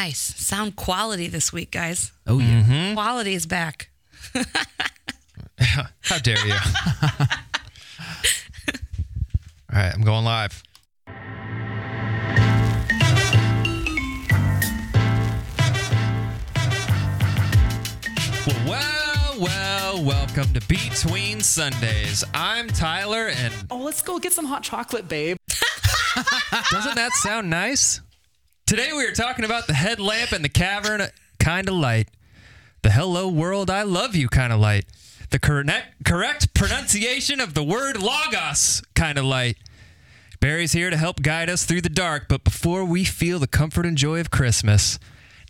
Nice. Sound quality this week, guys. Oh yeah. Mm-hmm. Quality is back. How dare you? All right, I'm going live. Well, well, well, welcome to Between Sundays. I'm Tyler, and Oh, let's go get some hot chocolate, babe. doesn't that sound nice? Today we are talking about the headlamp and the cavern kind of light. The hello world, I love you kind of light. The correct, correct pronunciation of the word logos kind of light. Barry's here to help guide us through the dark, but before we feel the comfort and joy of Christmas,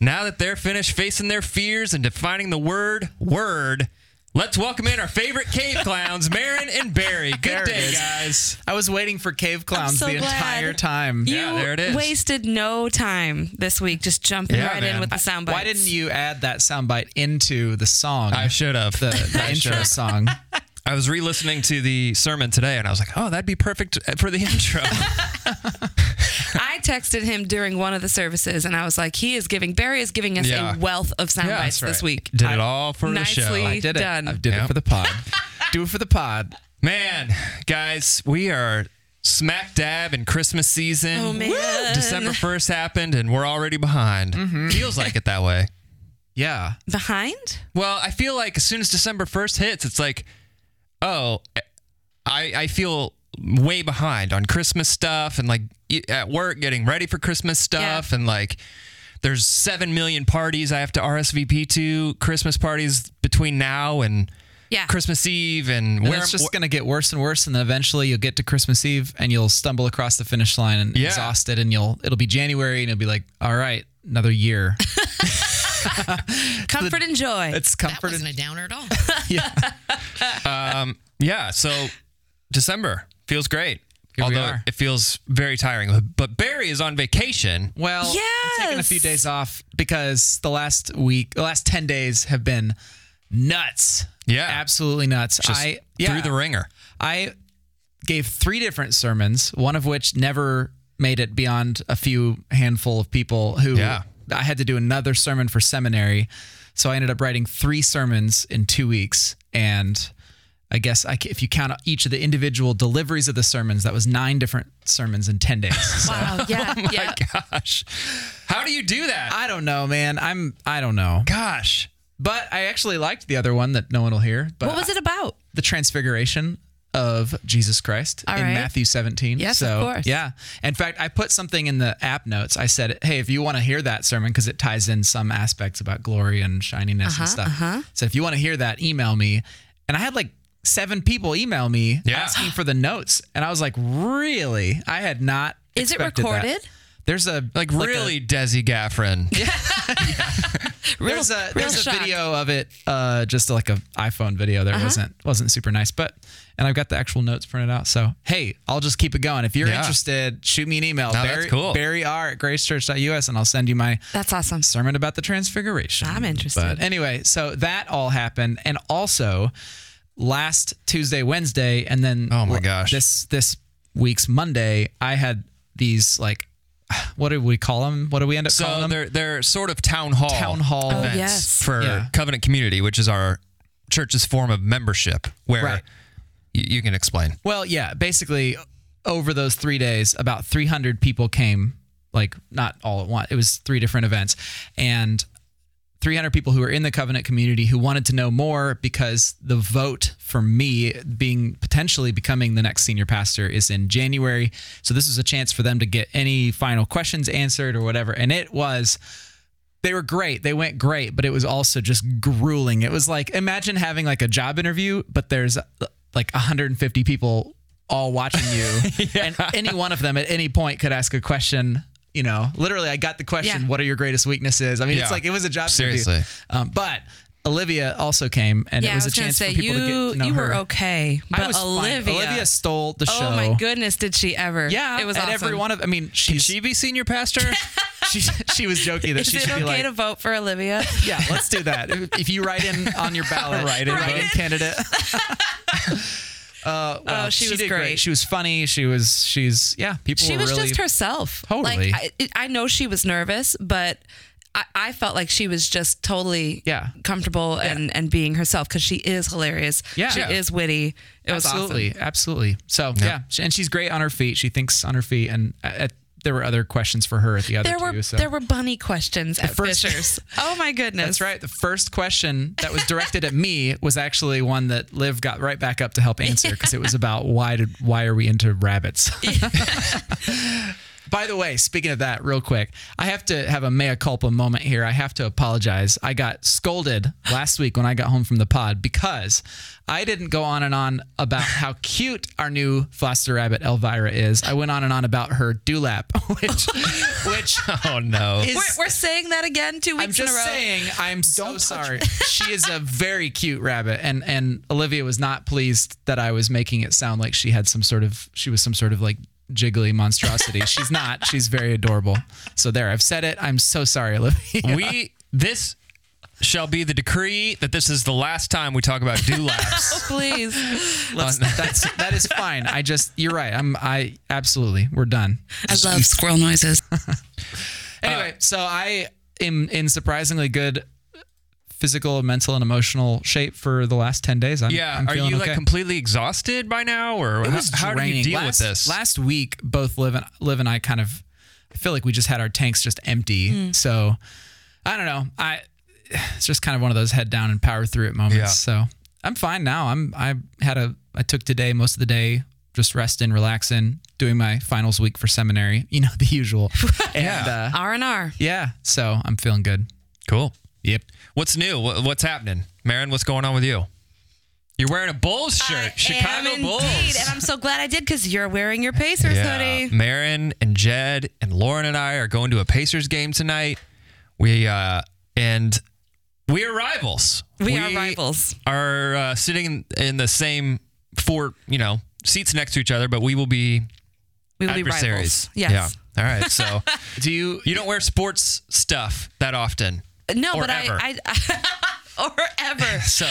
now that they're finished facing their fears and defining the word word, let's welcome in our favorite cave clowns, Maron and Barry. Good There day, is. guys. I was waiting for cave clowns so the glad. entire time. You Yeah, there it is. wasted no time this week just jumping Yeah, right man. in with the sound bites. Why didn't you add that soundbite into the song? I should have. the, the intro should've. song. I was re-listening to the sermon today, and I was like, "Oh, that'd be perfect for the intro." I texted him during one of the services and I was like, he is giving, Barry is giving us Yeah. a wealth of sound Yeah, bites that's this right. week. Did it all for the show. Nicely I did it. done. I did Yep. it for the pod. Do it for the pod. Man, guys, we are smack dab in Christmas season. Oh, man. Woo! December first happened, and we're already behind. Mm-hmm. Feels like it that way. Yeah. Behind? Well, I feel like as soon as December first hits, it's like, oh, I I feel way behind on Christmas stuff and like at work getting ready for Christmas stuff Yeah. and like there's seven million parties I have to RSVP to Christmas parties between now and Yeah. Christmas Eve and, And where it's just going to get worse and worse, and then eventually you'll get to Christmas Eve and you'll stumble across the finish line and Yeah. exhausted, and you'll it'll be January and you'll be like, all right, another year. Comfort and joy. It's That comfort. wasn't And, a downer at all. Yeah. Um, yeah, so December feels great. Here Although it feels very tiring. But Barry is on vacation. well, I'm taking a few days off because the last week, the last ten days have been nuts. Yeah. absolutely nuts. Just I yeah, through the ringer. I gave three different sermons, one of which never made it beyond a few handful of people who Yeah. I had to do another sermon for seminary. So I ended up writing three sermons in two weeks. And I guess I, if you count each of the individual deliveries of the sermons, that was nine different sermons in 10 days. So wow. Yeah. Oh yeah. Gosh. How do you do that? I don't know, man. I'm, I don't know. Gosh. But I actually liked the other one that no one will hear. But What was it about? the transfiguration of Jesus Christ All in right. Matthew 17. Yes, so, of course. Yeah. In fact, I put something in the app notes. I said, hey, if you want to hear that sermon, because it ties in some aspects about glory and shininess and uh-huh, stuff. Uh-huh. So if you want to hear that, email me. And I had like seven people email me Yeah. asking for the notes. And I was like, really? I had not. Is it expected that. recorded? There's a Like, a- really, Desi Gaffron. yeah Real, there's a there's a shocked. video of it, uh, just like a iPhone video. Uh-huh. Wasn't wasn't super nice, but and I've got the actual notes printed out. So hey, I'll just keep it going. If you're Yeah. interested, shoot me an email. No, that's Barry, cool. Barry R at gracechurch.us, and I'll send you my That's awesome. sermon about the transfiguration. I'm interested. But anyway, so that all happened, and also last Tuesday, Wednesday, and then Oh my gosh. this this week's Monday, I had these like. What do we call them? What do we end up calling So them? they're they're sort of town hall Town hall Oh, events yes. for Yeah. Covenant Community, which is our church's form of membership, where Right. y- you can explain. Well, yeah, basically over those 3 days about 300 people came like not all at once. It was three different events and 300 people who were in the covenant community who wanted to know more because the vote for me being potentially becoming the next senior pastor is in January. So this was a chance for them to get any final questions answered or whatever. And it was they were great. They went great, but it was also just grueling. It was like imagine having like a job interview, but there's like 150 people all watching you, and any one of them at any point could ask a question. You know, literally, I got the question, Yeah. "What are your greatest weaknesses?" I mean, it's Yeah. like it was a job Seriously. interview. Um, but Olivia also came, and Yeah, it was, I was a gonna chance say for people you to get to know you her. were okay, but I was fine. Olivia, Olivia stole the show. oh my goodness, did she ever? Yeah, it was at awesome. every one of. I mean, Can she be senior pastor? she she was joking that Is she it should okay be like, to vote for Olivia? Yeah, let's do that. If- If you write in on your ballot, Write in, vote vote. candidate. Uh, well, Oh, she was did great. She was funny. She was. She's yeah. People were. she were was really. just herself. Totally. Like I, I know she was nervous, but I, I felt like she was just totally Yeah. comfortable and, and being herself because she is hilarious. Yeah. She Yeah. is witty. It was absolutely, awesome. absolutely. So yeah, sh- and she's great on her feet. She thinks on her feet, and uh, uh, there were other questions for her at the other There two. were so. there were bunny questions at first- Fishers. oh my goodness. That's right. The first question that was directed at me was actually one that Liv got right back up to help answer because it was about why did why are we into rabbits? By the way, speaking of that, real quick, I have to have a mea culpa moment here. I have to apologize. I got scolded last week when I got home from the pod because I didn't go on and on about how cute our new foster rabbit Elvira is. I went on and on about her dewlap, which which Oh no. is We're, we're saying that again two weeks I'm just in a row. saying, I'm so sorry. she is a very cute rabbit, and and Olivia was not pleased that I was making it sound like she had some sort of she was some sort of like jiggly monstrosity. She's not. She's very adorable. So there, I've said it. I'm so sorry, Olivia. We this shall be the decree that this is the last time we talk about dewlaps. Please. Let's, that's that is fine. I just you're right. I'm I absolutely we're done. I love squirrel noises. Anyway, so I am in surprisingly good physical, mental, and emotional shape for the last ten days. I'm, yeah. I'm Are feeling you like completely exhausted by now, or It was how, how do you deal last, with this? Last week, both Liv and Liv and I kind of I feel like we just had our tanks just empty. So I don't know. I it's just kind of one of those head down and power through it moments. Yeah. So I'm fine now. I'm I had a I took today most of the day just resting, relaxing, doing my finals week for seminary. You know the usual. and uh, R and R. yeah, so I'm feeling good. cool. Yep. What's new? What's happening, Maron? What's going on with you? You're wearing a Bulls shirt, I Chicago am Bulls. indeed, and I'm so glad I did because you're wearing your Pacers hoodie. Maron and Jed and Lauren and I are going to a Pacers game tonight. We uh and we are rivals. We are rivals. Are uh, sitting in, in the same four, you know, seats next to each other, but we will be We will be adversaries. rivals. Yes. Yeah. All right. So Do you you don't wear sports stuff that often. No, Or but ever. I, I or ever. So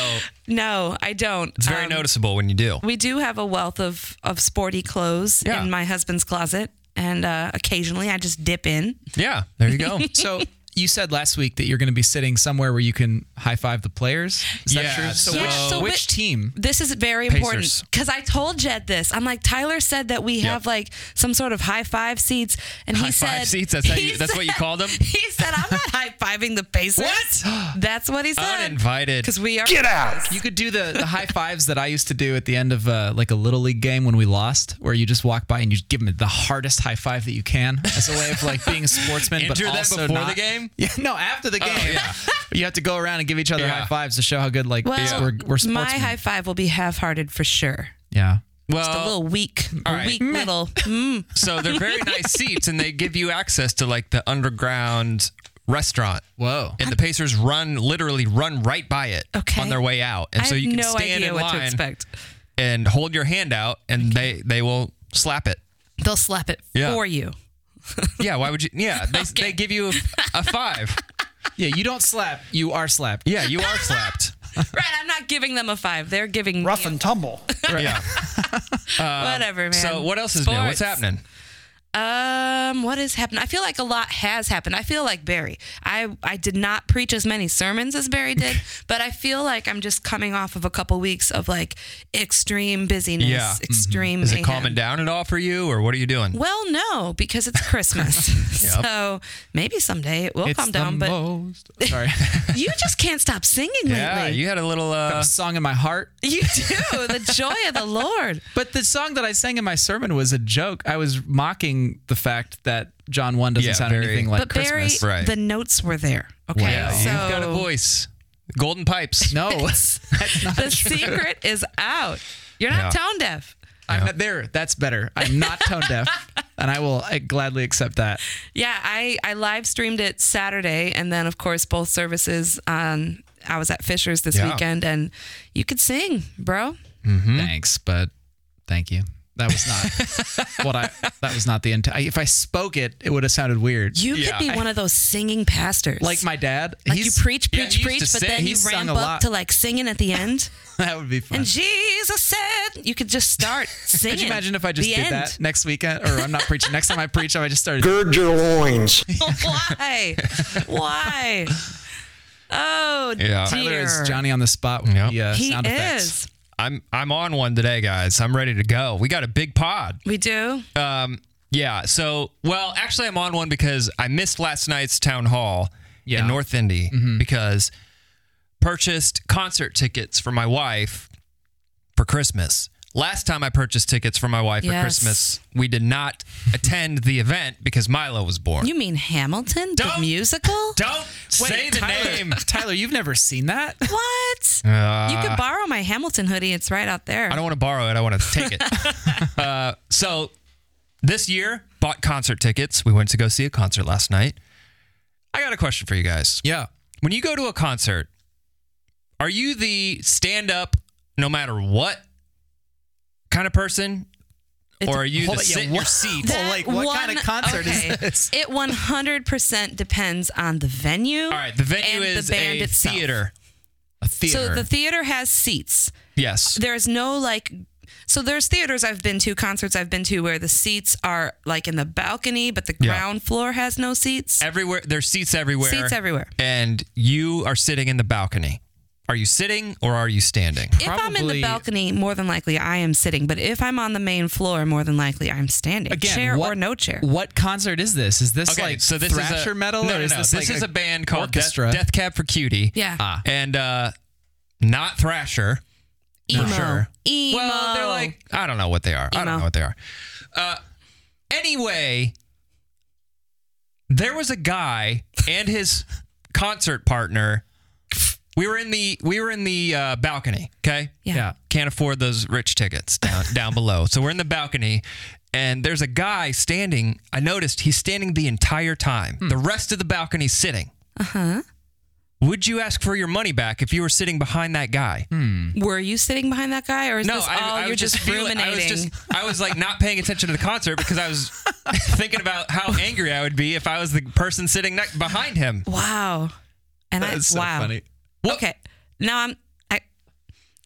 No, I don't. it's very Um, noticeable when you do. We do have a wealth of of sporty clothes Yeah. in my husband's closet, and uh, occasionally I just dip in. Yeah. There you go. so you said last week that you're going to be sitting somewhere where you can high five the players. Is that Yeah, true? So, so- which, so which team? This is very important because I told Jed this. I'm like, Tyler said that we have like some sort of high five seats, and High he said five seats. That's how you. That's what you said- called them. He said, "I'm not high fiving the Pacers." What? That's what he said. Uninvited. Because we are. get out. You could do the, the high fives that I used to do at the end of uh, like a little league game when we lost, where you just walk by and you give them the hardest high five that you can as a way of like being a sportsman, but Enter them also before not- the game? Yeah, no, after the game. yeah. you have to go around and give each other Yeah. high fives to show how good like Well, we're, we're sportsmen. my high five will be half-hearted for sure. yeah. Well, Just a little weak, a all right. weak little. Mm. So they're very nice seats, and they give you access to like the underground restaurant. Whoa. And the Pacers run literally run right by it Okay. on their way out, and I so you can no stand in what to line expect. and hold your hand out, and they they will slap it. They'll slap it Yeah. for you. Yeah, why would you? Yeah, they, they give you a, a five. Yeah, you don't slap, you are slapped. Yeah, you are slapped. Right, I'm not giving them a five. They're giving Rough me and tumble. Yeah. a, whatever, um, man. So what else is new? What's happening? Um, what has happened? I feel like a lot has happened. I feel like Barry. I I did not preach as many sermons as Barry did, but I feel like I'm just coming off of a couple weeks of like extreme busyness, Yeah. Mm-hmm. extreme. Is it mayhem. calming down at all for you, or what are you doing? Well, no, because it's Christmas. So maybe someday it will It's calm the down. But most. Sorry. you just can't stop singing Yeah, lately. you had a little. Uh, a song in my heart. You do the joy of the Lord. But the song that I sang in my sermon was a joke. I was mocking the fact that John 1 doesn't Yeah, sound very- anything like but Barry, Christmas. Right. the notes were there. Okay, Wow. so you've got a voice. Golden pipes. No, that's not the true. secret is out. You're not Yeah. tone deaf. I'm not there. That's better. I'm not tone deaf, and I will uh, gladly accept that. Yeah, I, I live streamed it Saturday, and then of course both services on. I was at Fishers this Yeah. weekend, and you could sing, bro. Thanks, but thank you. That was not what I. That was not the intent. If I spoke it, it would have sounded weird. You Yeah. could be one of those singing pastors, like my dad. Like he's, you preach, preach, he used preach, to but sing. then you He's ramp up lot. to like singing at the end. that would be fun. And Jesus said, you could just start singing. Could you imagine if I just the did end. that next weekend? Or I'm not preaching. Next time I preach, I just started. Gird your loins. Why? Why? Oh, Yeah. Tyler is Johnny on the spot with Yep. the uh, he sound effects. Is. I'm I'm on one today, guys. I'm ready to go. We got a big pod. We do. Um, yeah. So, well, actually, I'm on one because I missed last night's town hall Yeah. in North Indy because purchased concert tickets for my wife for Christmas. Last time I purchased tickets for my wife for Yes. Christmas, we did not attend the event because Milo was born. You mean Hamilton, the Don't- musical? Don't say the Tyler, name. Tyler, you've never seen that? What? Uh, you could borrow my Hamilton hoodie. It's right out there. I don't want to borrow it. I want to take it. uh, so this year, bought concert tickets. We went to go see a concert last night. I got a question for you guys. Yeah. When you go to a concert, are you the stand up no matter what kind of person? It's- or are you the Hold on, yeah, sit in your seat? Well, like, what kind of one- concert is this? It 100% depends on the venue. All right, the venue is the band a itself. theater. A theater. So the theater has seats. Yes. There's no like so there's theaters I've been to, concerts I've been to where the seats are like in the balcony, but the Yeah. ground floor has no seats. Everywhere there's seats everywhere. Seats everywhere. And you are sitting in the balcony. Are you sitting or are you standing? If I'm in Probably- the balcony, more than likely I am sitting. But if I'm on the main floor, more than likely I'm standing. Again, chair what- or no chair. What concert is this? Is this Okay, like so this thrasher is a, metal No, or no, is no. this, This like is a band called Death, orchestra? Death Cab for Cutie. Yeah. Ah. And uh not Thrasher. Emo. sure. Emo. Well, they're like I don't know what they are. I don't know what they are. Uh anyway, there was a guy and his concert partner. We were in the we were in the uh, balcony, okay? Yeah. Yeah. can't afford those rich tickets down down below. So we're in the balcony and there's a guy standing. I noticed he's standing the entire time. Hmm. The rest of the balcony's sitting. Uh-huh. Would you ask for your money back if you were sitting behind that guy? Were you sitting behind that guy, or is No, this I, all I you're was just, feeling- I was just I was like not paying attention to the concert because I was thinking about how angry I would be if I was the person sitting next behind him. wow. And I That's so wow. funny. Okay. Now I'm. I,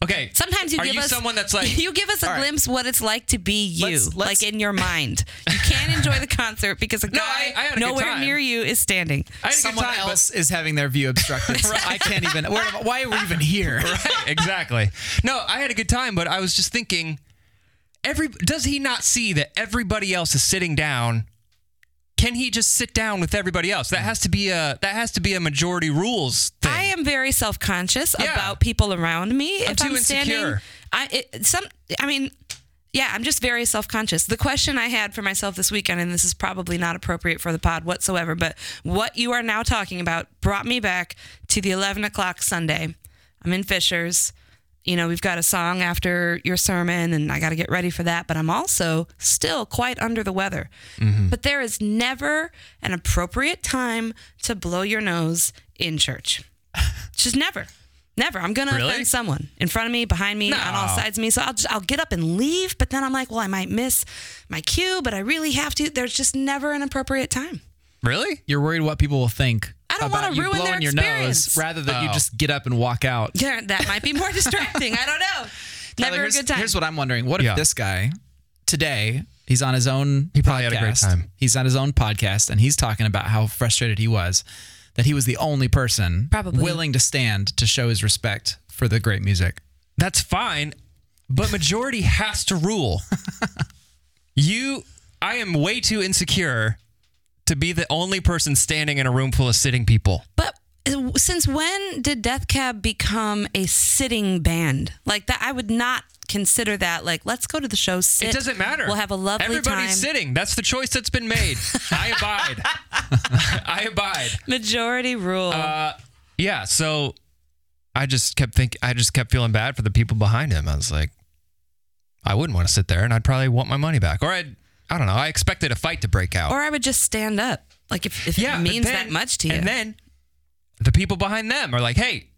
Okay. sometimes you Are give you us someone that's like you give us a All right. glimpse what it's like to be you, Let's- let's- like in your mind. You can't enjoy the concert because a guy No, I- I had a good nowhere near you is standing. I had Someone time, but- else is having their view obstructed. so I can't even. Where, why are we even here? right, exactly. No, I had a good time, but I was just thinking, every does he not see that everybody else is sitting down? Can he just sit down with everybody else? That has to be a that has to be a majority rules thing. I am very self conscious Yeah. about people around me. I'm if too I'm standing, insecure. I it, some. I mean, yeah, I'm just very self conscious. The question I had for myself this weekend, and this is probably not appropriate for the pod whatsoever, but what you are now talking about brought me back to the 11 o'clock Sunday. I'm in Fishers. You know, we've got a song after your sermon, and I got to get ready for that. But I'm also still quite under the weather. Mm-hmm. But there is never an appropriate time to blow your nose in church. Just never. Never. I'm gonna Really? offend someone in front of me, behind me, on all sides of me. So I'll just, I'll get up and leave. But then I'm like, well, I might miss my cue, but I really have to. There's just never an appropriate time. really? You're worried what people will think I don't wanna you ruin their your experience. nose rather than you Oh. just get up and walk out. Yeah, that might be more distracting. I don't know. Tyler, Never a good time. Here's what I'm wondering. What if Yeah. this guy today, he's on his own He probably had a great time. He's on his own podcast and he's talking about how frustrated he was that he was the only person Probably. willing to stand to show his respect for the great music. That's fine, but majority has to rule. you, I am way too insecure to be the only person standing in a room full of sitting people. But uh, since when did Death Cab become a sitting band? Like that, I would not consider that. Like, let's go to the show. Sit. It doesn't matter. We'll have a lovely Everybody's time. sitting. That's the choice that's been made. I abide. I abide. Majority rule. Uh, yeah. So I just kept thinking. I just kept feeling bad for the people behind him. I was like, I wouldn't want to sit there, and I'd probably want my money back, or I'd. I don't know. I expected a fight to break out. or I would just stand up. Like if, if yeah, it means then- that much to you. And then the people behind them are like, "Hey,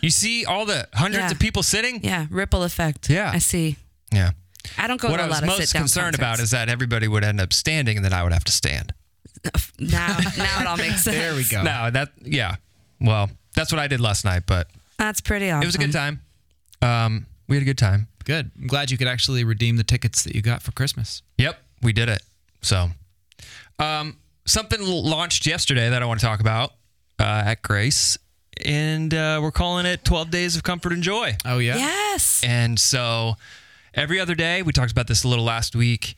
you see all the hundreds Yeah. of people sitting? yeah, ripple effect. Yeah. I see. Yeah. I don't go what to I a was lot of most sit down concerned about is that everybody would end up standing, and then I would have to stand. now now it all makes sense. There we go. No, that yeah. Well, that's what I did last night, but That's pretty awesome. it was a good time. Um, we had a good time. Good. I'm glad you could actually redeem the tickets that you got for Christmas. Yep, we did it. So, um, something launched yesterday that I want to talk about uh, at Grace, and uh, we're calling it 12 Days of Comfort and Joy. Oh yeah. Yes. And so, every other day, we talked about this a little last week.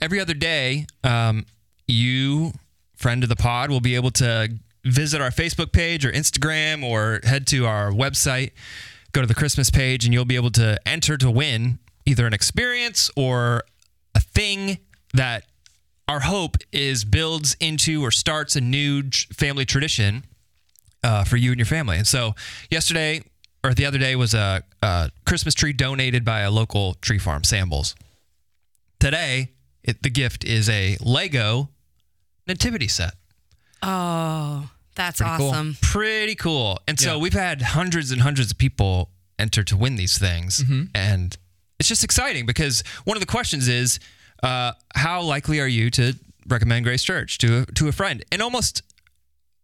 Every other day, um, you, friend of the pod, will be able to visit our Facebook page or Instagram or head to our website, go to the Christmas page, and you'll be able to enter to win either an experience or a thing that our hope is builds into or starts a new family tradition uh, for you and your family. And so yesterday or the other day was a, a Christmas tree donated by a local tree farm, Sambles. Today, it, the gift is a Lego nativity set. Oh, that's Pretty cool. awesome. Pretty cool. And so Yeah. we've had hundreds and hundreds of people enter to win these things. And it's just exciting because one of the questions is uh, how likely are you to recommend Grace Church to a, to a friend? And almost,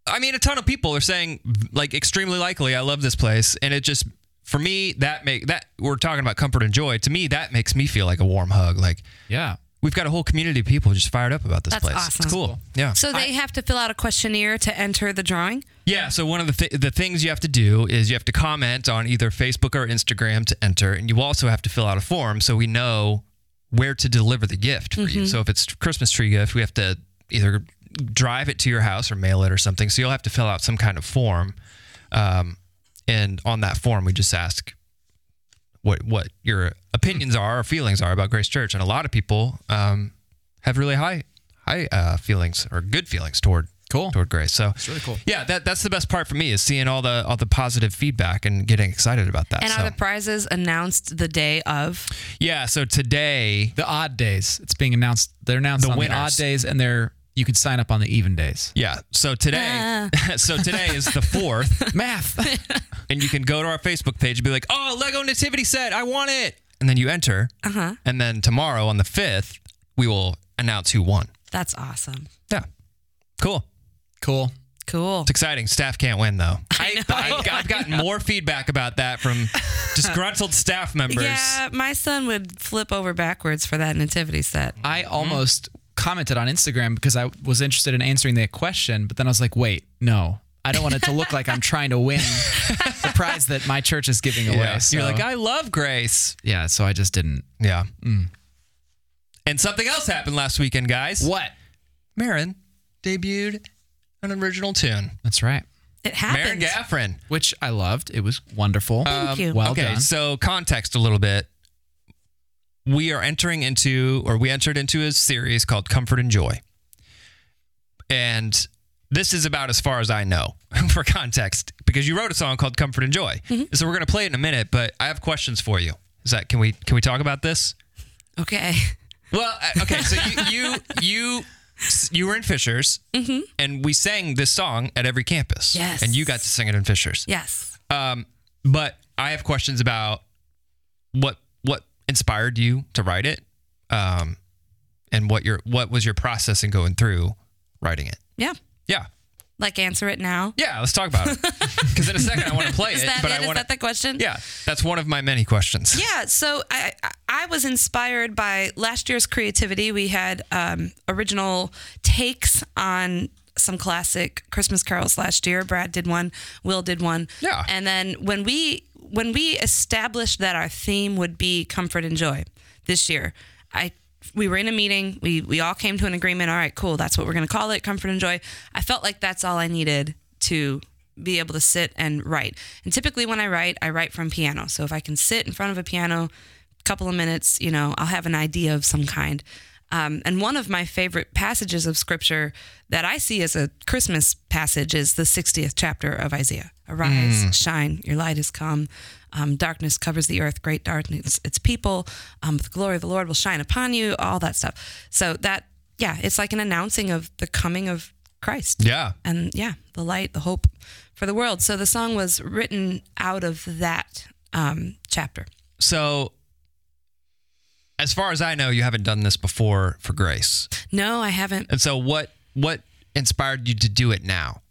I mean, a ton of people are saying like extremely likely. I love this place, and it just for me that make that we're talking about comfort and joy. To me, that makes me feel like a warm hug. Like Yeah. we've got a whole community of people just fired up about this That's place. awesome. It's cool. Yeah. So they have to fill out a questionnaire to enter the drawing. Yeah, so one of the th- the things you have to do is you have to comment on either Facebook or Instagram to enter, and you also have to fill out a form so we know where to deliver the gift for you. Mm-hmm. So if it's Christmas tree gift, we have to either drive it to your house or mail it or something. So you'll have to fill out some kind of form, um, and on that form we just ask what what your opinions are or feelings are about Grace Church, and a lot of people um, have really high high uh, feelings or good feelings toward Cool. toward Grace. So It's really cool. yeah, that that's the best part for me is seeing all the all the positive feedback and getting excited about that. And so. are the prizes announced the day of? yeah, so today, The odd days. It's being announced. They're announced The on winners. the odd days, and they're you can sign up on the even days. yeah, so today, Ah. so today is the fourth, Math. and you can go to our Facebook page and be like, "Oh, Lego Nativity set, I want it," and then you enter, Uh huh. and then tomorrow on the fifth, we will announce who won. That's awesome. Yeah, cool. cool. Cool. It's exciting. Staff can't win though. I know. I, I've gotten more feedback about that from disgruntled staff members. Yeah, my son would flip over backwards for that nativity set. I almost commented on Instagram because I was interested in answering that question, but then I was like, wait, no. I don't want it to look like I'm trying to win the prize that my church is giving away. Yeah. So, You're like, I love Grace. yeah, so I just didn't. Yeah. Mm. And something else happened last weekend, guys. What? Maron debuted an original tune. That's right. It happened. Maron happens. Gaffron. Which I loved. It was wonderful. Thank um, you. Well okay, done. so context a little bit. We are entering into, or we entered into a series called Comfort and Joy. And this is about as far as I know for context, because you wrote a song called Comfort and Joy. So we're gonna play it in a minute, but I have questions for you. Is that can we can we talk about this? Okay. Well, uh, okay, so you you you you were in Fishers, and we sang this song at every campus. Yes. and you got to sing it in Fishers. Yes. Um, but I have questions about what what inspired you to write it, um, and what your what was your process in going through writing it. Yeah. Yeah, Like answer it now. yeah. Let's talk about it because in a second I want to play Is it, that but it? I Is that the question? Yeah, that's one of my many questions. Yeah, so I I- I was inspired by last year's creativity. We had um, original takes on some classic Christmas carols last year. Brad did one, Will did one. Yeah. And then when we when we established that our theme would be comfort and joy this year, I we were in a meeting. We we all came to an agreement. All right, cool. That's what we're going to call it, comfort and joy. I felt like that's all I needed to be able to sit and write. And typically when I write, I write from piano. So if I can sit in front of a piano, a couple of minutes, you know, I'll have an idea of some kind. Um, and one of my favorite passages of scripture that I see as a Christmas passage is the 60th chapter of Isaiah. Arise, shine, your light has come. Um, darkness covers the earth, great darkness, its people. Um, the glory of the Lord will shine upon you, all that stuff. So that, yeah, it's like an announcing of the coming of Christ Yeah. and yeah, the light, the hope for the world. So the song was written out of that um, chapter. So, as far as I know, you haven't done this before for Grace. No, I haven't. And so, what what inspired you to do it now?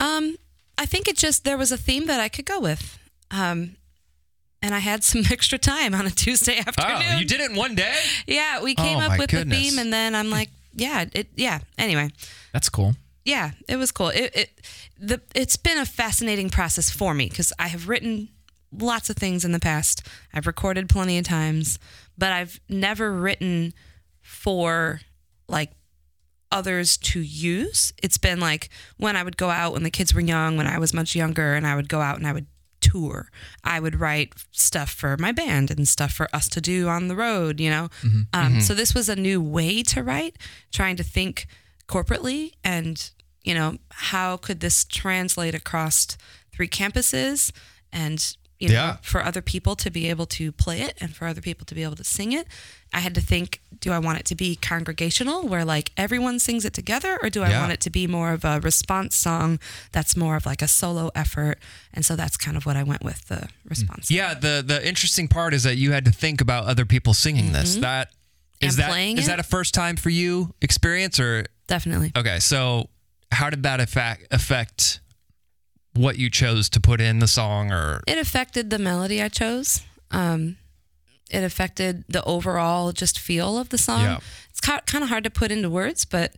Um, I think it just there was a theme that I could go with. Um, and I had some extra time on a Tuesday afternoon. Oh, you did it in one day? Yeah, we came Oh, up with goodness. the theme, and then I'm like, yeah, it, yeah. Anyway, That's cool. yeah, it was cool. It, it the it's been a fascinating process for me because I have written lots of things in the past. I've recorded plenty of times, but I've never written for like others to use. It's been like when I would go out when the kids were young, when I was much younger, and I would go out and I would tour. I would write stuff for my band and stuff for us to do on the road, you know? Um, So this was a new way to write, trying to think corporately and, you know, how could this translate across three campuses and, you know, Yeah. for other people to be able to play it and for other people to be able to sing it. I had to think, do I want it to be congregational where like everyone sings it together or do I Yeah. want it to be more of a response song that's more of like a solo effort? And so that's kind of what I went with the response. Yeah, the the interesting part is that you had to think about other people singing this. That is Mm-hmm. And that is it? that a first time for you experience or Definitely. okay, so how did that affect affect what you chose to put in the song or It affected the melody I chose. Um, it affected the overall just feel of the song. Yeah. It's kind of hard to put into words, but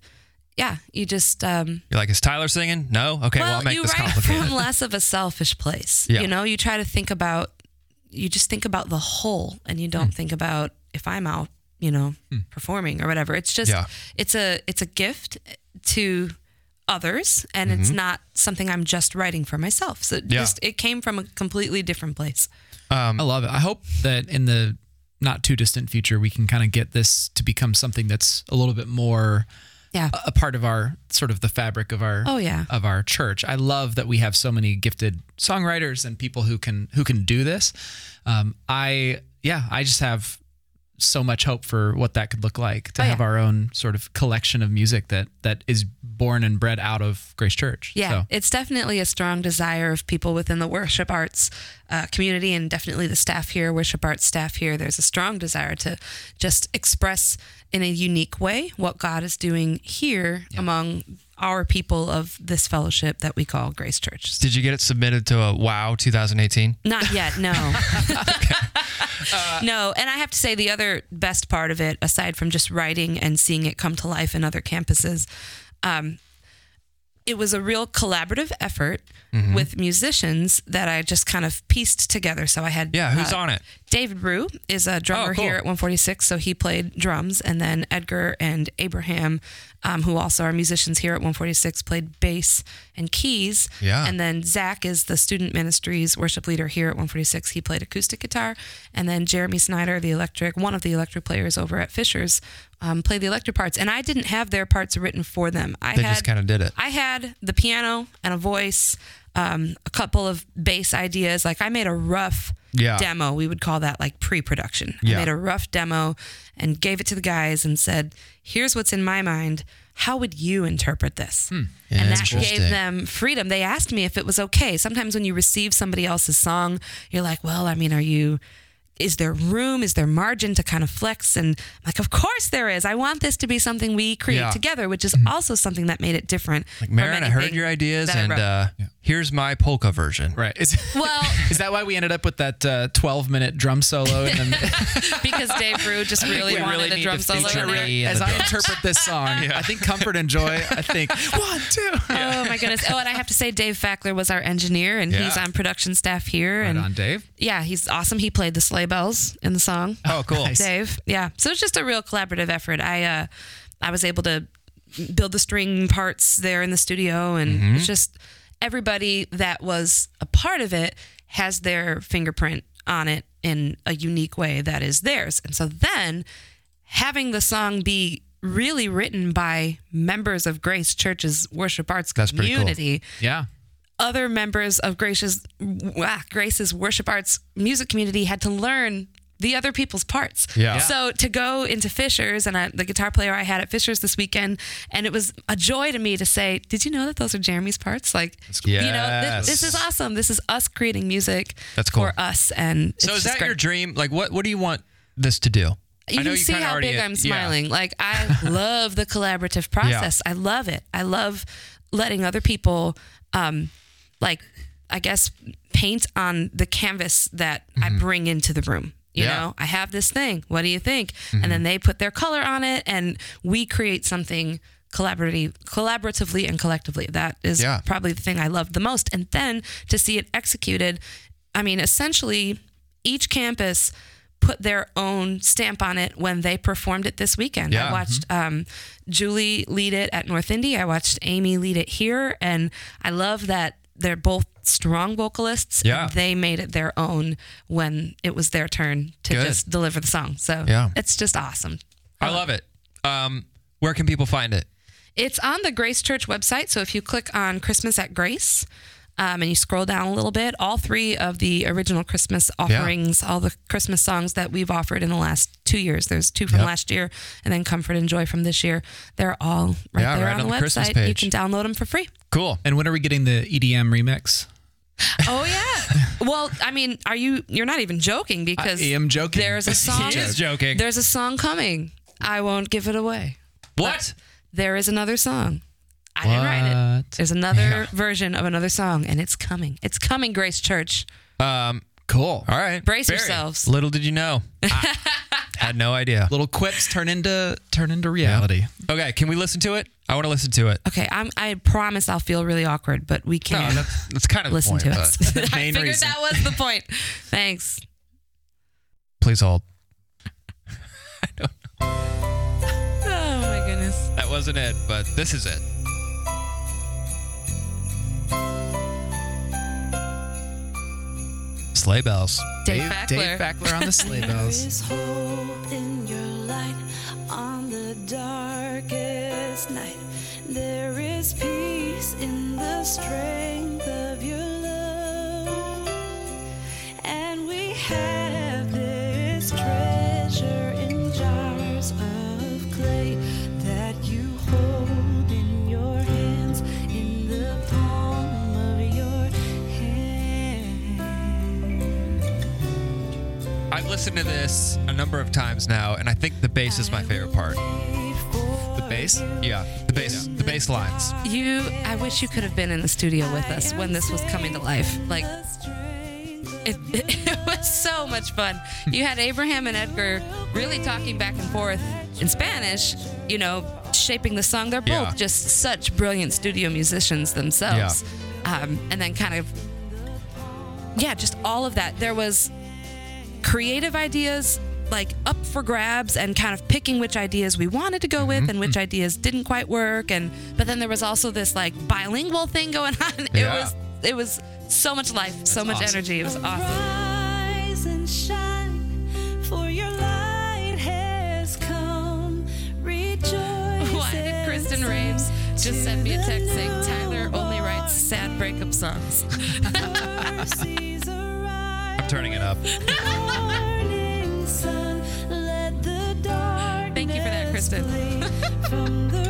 yeah, you just um, you're like, is Tyler singing? No? Okay, well, well, I'll make you this write complicated. from less of a selfish place. Yeah. You know, you try to think about, you just think about the whole, and you don't think about if I'm out, you know, performing or whatever. It's just, Yeah. it's a, it's a gift to others, and it's not something I'm just writing for myself. So it Yeah. just, it came from a completely different place. I love it. I hope that in the not too distant future, we can kind of get this to become something that's a little bit more Yeah. a part of our sort of the fabric of our Oh, yeah. of our church. I love that we have so many gifted songwriters and people who can who can do this. Um, I yeah, I just have so much hope for what that could look like to Oh, have yeah. our own sort of collection of music that that is born and bred out of Grace Church. Yeah, So, it's definitely a strong desire of people within the worship arts uh, community, and definitely the staff here, worship arts staff here. There's a strong desire to just express in a unique way what God is doing here among our people of this fellowship that we call Grace Church. Did you get it submitted to a Wow 2018? Not yet, no. no, and I have to say the other best part of it, aside from just writing and seeing it come to life in other campuses, um, it was a real collaborative effort Mm-hmm. with musicians that I just kind of pieced together. So I had Yeah, who's uh, on it? David Rue is a drummer Oh, cool. here at 146, so he played drums, and then Edgar and Abraham, um, who also are musicians here at 146, played bass and keys. Yeah. And then Zach is the student ministries worship leader here at 146. He played acoustic guitar, and then Jeremy Snyder, the electric, one of the electric players over at Fishers, um, played the electric parts. And I didn't have their parts written for them. I They had just kind of did it. I had the piano and a voice, um, a couple of bass ideas. Like I made a rough Yeah. demo. We would call that like pre-production. Yeah. I made a rough demo and gave it to the guys and said, "Here's what's in my mind. How would you interpret this?" And that gave them freedom. They asked me if it was okay. Sometimes when you receive somebody else's song, you're like, "Well, I mean, are you?" Is there room? Is there margin to kind of flex? And I'm like, of course there is. I want this to be something we create Yeah. together, which is also something that made it different. Like, from Maron, I heard your ideas, and wrote. uh, here's my polka version. right. Is, Well- is that why we ended up with that uh, 12 minute drum solo? And then because Dave Rue just really we wanted really a need drum solo in there. as I drums. interpret this song, I think comfort and joy. I think one, two. Oh my goodness! Oh, and I have to say, Dave Fackler was our engineer, and he's on production staff here. Right and on, Dave. yeah, he's awesome. He played the sleigh bells in the song. Oh, cool. Nice. Dave. Yeah. So it's just a real collaborative effort. I uh, I was able to build the string parts there in the studio, and it's just everybody that was a part of it has their fingerprint on it in a unique way that is theirs. And so then having the song be really written by members of Grace Church's worship arts That's pretty cool. community Yeah. other members of Grace's ah, Grace's worship arts music community had to learn the other people's parts. Yeah. Yeah. So to go into Fishers and I, the guitar player I had at Fishers this weekend, and it was a joy to me to say, "Did you know that those are Jeremy's parts?" Like, you know, Yes. this, this is awesome. This is us creating music That's cool. for us, and So is just that great. your dream? Like, what what do you want this to do? You I know can see how already- big I'm yeah. smiling. Like I love the collaborative process. I love it. I love letting other people, um, like I guess, paint on the canvas that I bring into the room. You Yeah. know, I have this thing. What do you think? And then they put their color on it, and we create something collaboratively, collaboratively and collectively. That is Yeah. probably the thing I love the most. And then to see it executed, I mean, essentially, each campus put their own stamp on it when they performed it this weekend. Yeah. I watched um, Julie lead it at North Indy. I watched Amy lead it here, and I love that they're both strong vocalists. Yeah. they made it their own when it was their turn to Good. just deliver the song. So Yeah. it's just awesome. I love it. Um, where can people find it? It's on the Grace Church website. So if you click on Christmas at Grace um, and you scroll down a little bit, all three of the original Christmas offerings, all the Christmas songs that we've offered in the last two years, there's two from Yep. last year and then Comfort and Joy from this year. They're all right Yeah, there right on, on the the website. You can download them for free. Cool. And when are we getting the EDM remix? Oh yeah. well, I mean, are you? You're not even joking because I am joking. there's a song. He is joking. There's a song coming. I won't give it away. What? There is another song. I didn't write it. There's another version of another song, and it's coming. It's coming, Grace Church. Um, Cool. all right. Brace Barry, yourselves. Little did you know. Had no idea. Little quips turn into turn into reality. Okay, can we listen to it? I want to listen to it. Okay, I'm, I promise I'll feel really awkward, but we No, can that's, that's kind of the listen point, to but it. I figured reason. that was the point. Thanks. Please hold. Oh my goodness. That wasn't it, but this is it. Sleigh bells. Dave, Dave, Fackler. Dave Fackler on the sleigh bells. Darkest night. There is peace in the strength of your love. And we have this treasure in jars of clay that you hold in your hands in the palm of your hand. I've listened to this a number of times now, and I think the bass is my favorite part. Bass. Yeah, the bass, the bass lines. You, I wish you could have been in the studio with us when this was coming to life. Like, it, it was so much fun. You had Abraham and Edgar really talking back and forth in Spanish, you know, shaping the song. They're both Yeah. just such brilliant studio musicians themselves. Um, and then kind of, yeah, just all of that. There was creative ideas like up for grabs and kind of picking which ideas we wanted to go mm-hmm, with and which mm-hmm. ideas didn't quite work and but then there was also this like bilingual thing going on it Yeah. was it was so much life so much awesome. energy it was awesome Rise and shine, for your light has come. Rejoice. why did kristen raves just send me a text saying tyler only writes sad breakup songs I'm turning it up. Kristen. flee from the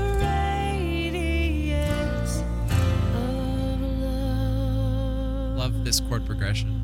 radiance of love. Love this chord progression.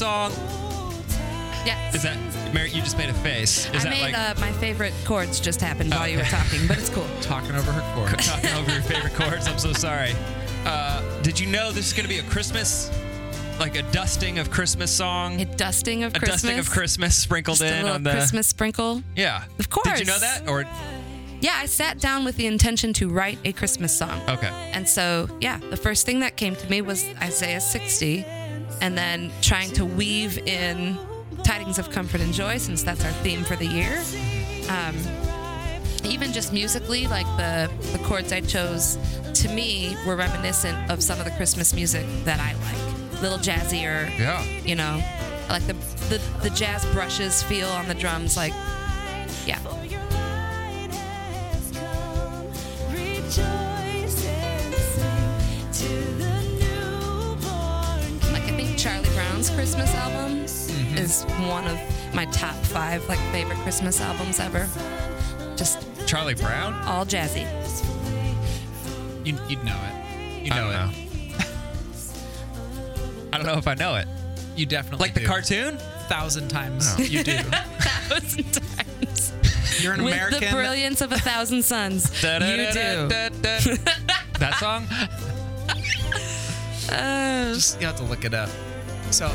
Song? Yeah. Is that Mary? You just made a face. Is I that made like uh, my favorite chords just happened while you were talking, but it's cool. Talking over her cord. talking over your favorite chords? I'm so sorry. Uh, did you know this is going to be a Christmas, like a dusting of Christmas song? A dusting of Christmas? a Christmas. dusting of Christmas sprinkled Just in on the Christmas sprinkle. Yeah. Of course. Did you know that or Yeah, I sat down with the intention to write a Christmas song. okay? And so, yeah, the first thing that came to me was Isaiah 60, and then trying to weave in tidings of comfort and joy, since that's our theme for the year. Um, even just musically, like the, the chords I chose, to me, were reminiscent of some of the Christmas music that I like. Little jazzier, Yeah. you know, I like the, the, the jazz brushes feel on the drums, like, yeah. Brown's Christmas album is one of my top five like favorite Christmas albums ever. Just Charlie Brown? all jazzy. You, you'd know it. You I know don't it. know. I don't know if I know it. You definitely Like the do. cartoon? thousand times. You do. Thousand times. You're an With American. the brilliance of a thousand suns. you do. that song? Uh, Just you have to look it up. So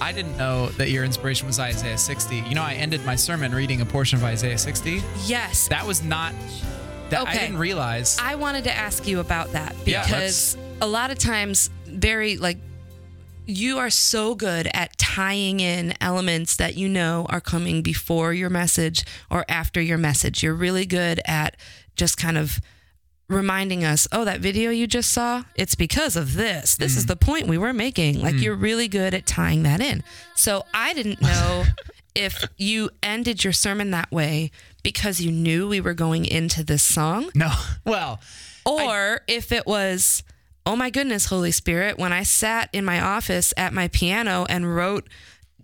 I didn't know that your inspiration was Isaiah 60. You know, I ended my sermon reading a portion of Isaiah 60. yes. That was not. That I didn't realize. I wanted to ask you about that Yeah, because a lot of times, Barry, like, you are so good at tying in elements that you know are coming before your message or after your message. You're really good at just kind of reminding us, oh, that video you just saw, it's because of this. This is mm. the point we were making. Like, mm. you're really good at tying that in. So I didn't know if you ended your sermon that way because you knew we were going into this song no. Well, or if it was, oh my goodness, Holy Spirit, when I sat in my office at my piano and wrote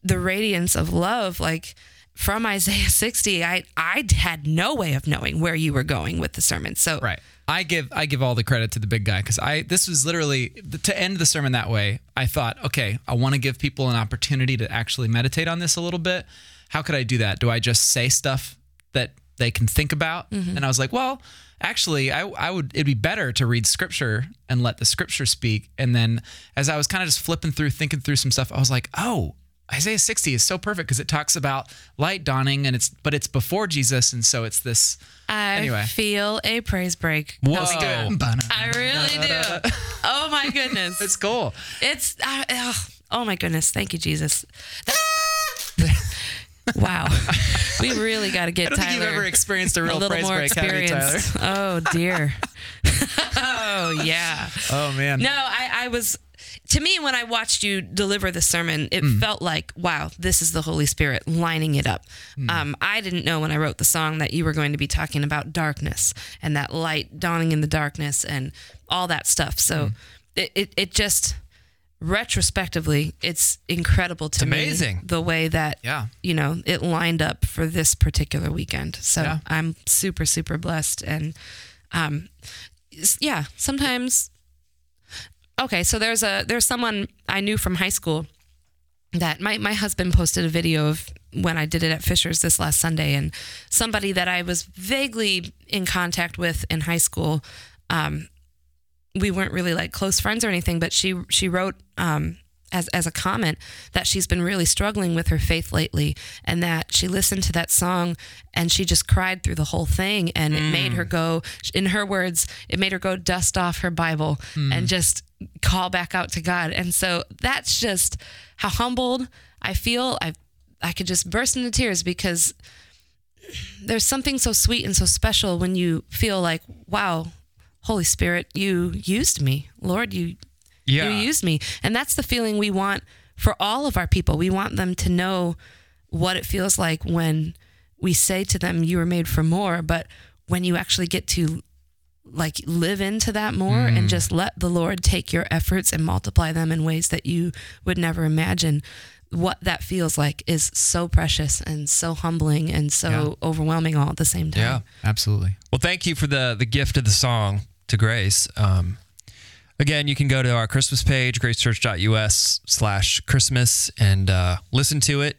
the radiance of love, like from Isaiah 60, I, I had no way of knowing where you were going with the sermon. So, right. I give I give all the credit to the big guy because I this was literally to end the sermon that way. I thought, okay, I want to give people an opportunity to actually meditate on this a little bit. How could I do that? Do I just say stuff that they can think about? Mm-hmm. And I was like, well, actually, I I would it'd be better to read scripture and let the scripture speak. And then as I was kind of just flipping through, thinking through some stuff, I was like, oh. Isaiah 60 is so perfect because it talks about light dawning and it's but it's before Jesus and so it's this I Anyway. feel a praise break. Whoa. Let's do it. I really do. Oh my goodness. It's cool. It's uh, ugh. oh my goodness, thank you, Jesus. wow, we really got to get I don't Tyler think you've ever experienced a a real little praise more break, have you, Tyler? experience. Oh dear. oh yeah. Oh man. No, I, I was. To me, when I watched you deliver the sermon, it Hmm. felt like, wow, this is the Holy Spirit lining it up. Hmm. Um, I didn't know when I wrote the song that you were going to be talking about darkness and that light dawning in the darkness and all that stuff. So Hmm. it, it, it just retrospectively, it's incredible to me amazing. the way that Yeah. you know it lined up for this particular weekend. So Yeah. I'm super super blessed and um, yeah, sometimes okay so there's a there's someone i knew from high school that my, my husband posted a video of when i did it at Fishers this last sunday and somebody that i was vaguely in contact with in high school um, we weren't really like close friends or anything but she she wrote um, as, as a comment that she's been really struggling with her faith lately and that she listened to that song and she just cried through the whole thing and it made her mm. go in her words it made her go dust off her bible mm. and just call back out to god. And so that's just how humbled i feel. I i could just burst into tears because there's something so sweet and so special when you feel like wow holy spirit you used me. Lord you Yeah. you used me. And that's the feeling we want for all of our people. We want them to know what it feels like when we say to them, you were made for more. But when you actually get to like live into that more and just let the Lord take your efforts and multiply them in ways that you would never imagine, what that feels like is so precious and so humbling and so Yeah. overwhelming all at the same time. Yeah. Absolutely. Well, thank you for the the gift of the song to Grace. Um, Again, you can go to our Christmas page, gracechurch.us slash Christmas, and uh, listen to it.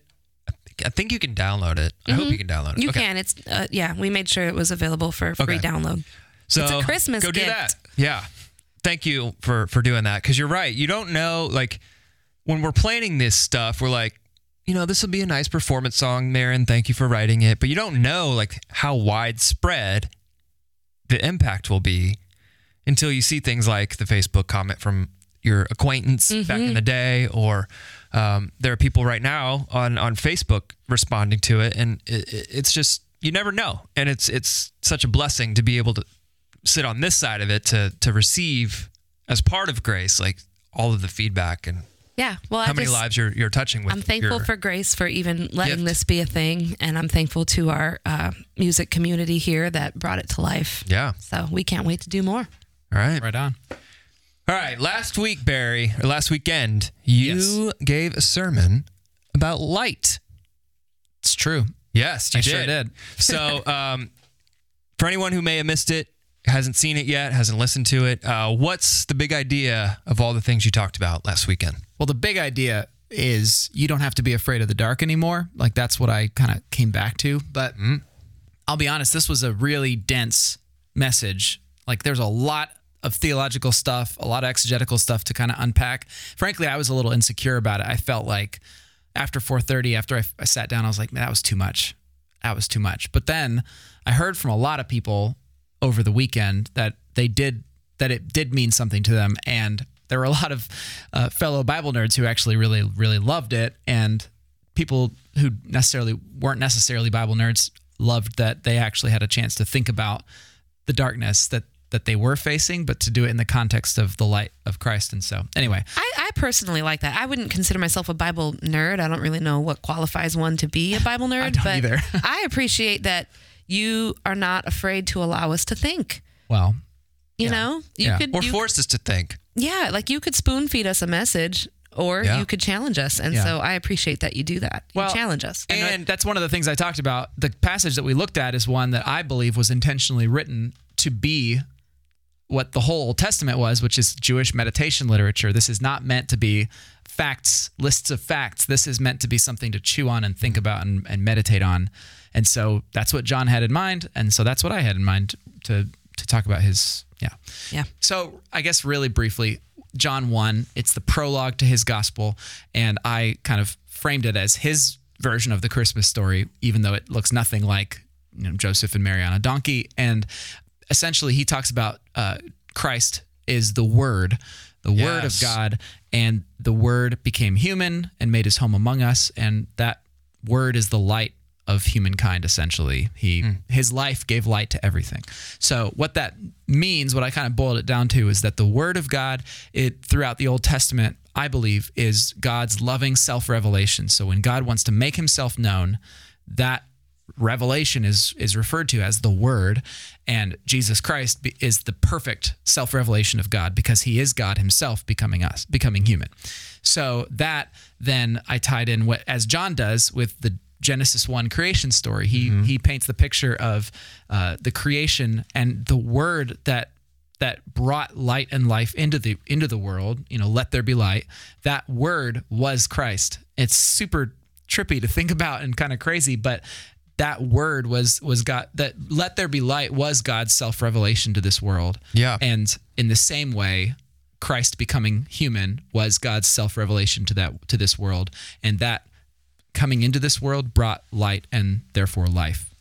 I think- you can download it. I hope you can download it. You Okay. can. It's uh, yeah. We made sure it was available for free Okay. download. So It's a Christmas go do that. Yeah. Thank you for for doing that because you're right. You don't know like when we're planning this stuff, we're like, you know, this will be a nice performance song, Maron. Thank you for writing it, but you don't know like how widespread the impact will be until you see things like the Facebook comment from your acquaintance back in the day, or um, there are people right now on on Facebook responding to it, and it, it- it's just you never know, and it's it's such a blessing to be able to sit on this side of it to to receive as part of grace like all of the feedback and Yeah. Well, how I many just, lives you're you're touching with. I'm thankful for Grace for even letting gift. this be a thing, and I'm thankful to our uh, music community here that brought it to life. yeah. So we can't wait to do more. All right. Right on. All right. Last week, Barry, or last weekend, you gave a sermon about light. It's true. Yes, you I did. sure did. so, um, for anyone who may have missed it, hasn't seen it yet, hasn't listened to it, uh, what's the big idea of all the things you talked about last weekend? Well, the big idea is you don't have to be afraid of the dark anymore. Like that's what I kind of came back to. But I'll be honest, this was a really dense message. Like there's a lot of theological stuff, a lot of exegetical stuff to kind of unpack. Frankly, I was a little insecure about it. I felt like after 4:30, after I, I sat down, I was like, man, that was too much. That was too much. But then I heard from a lot of people over the weekend that they did that it did mean something to them, and there were a lot of uh, fellow Bible nerds who actually really really loved it, and people who necessarily weren't necessarily Bible nerds loved that they actually had a chance to think about the darkness that that they were facing, but to do it in the context of the light of Christ. And so, anyway, I, I personally like that. I wouldn't consider myself a Bible nerd. I don't really know what qualifies one to be a Bible nerd, don't but either. I appreciate that you are not afraid to allow us to think. well, You Yeah. know, you Yeah. could, Or you- forced us to think. yeah, like you could spoon feed us a message, or Yeah. you could challenge us, and Yeah. so I appreciate that you do that. You Well, challenge us. And, And- that's one of the things I talked about. The passage that we looked at is one that I believe was intentionally written to be what the whole Old Testament was, which is Jewish meditation literature. This is not meant to be facts, lists of facts. This is meant to be something to chew on and think about and, and meditate on. And so that's what John had in mind. And so that's what I had in mind to to talk about his yeah. Yeah. So I guess really briefly, John 1, it's the prologue to his gospel. And I kind of framed it as his version of the Christmas story, even though it looks nothing like you know, Joseph and Mary on a donkey. And essentially, he talks about uh, Christ is the Word, the Word of God, and the Word became human and made his home among us. And that Word is the light of humankind essentially. He his life gave light to everything. So what that means what i kind of boiled it down to is that the word of god it throughout the old testament i believe is god's loving self-revelation. So when god wants to make himself known that revelation is is referred to as the word and jesus christ is the perfect self-revelation of god because he is god himself becoming us becoming human. So that then i tied in what as john does with the genesis 1 creation story he he paints the picture of uh, the creation and the word that that brought light and life into the into the world you know let there be light. That word was christ. It's super trippy to think about and kind of crazy but that word was was god that let there be light was god's self-revelation to this world Yeah. and in the same way christ becoming human was god's self-revelation to that to this world and that coming into this world brought light and therefore life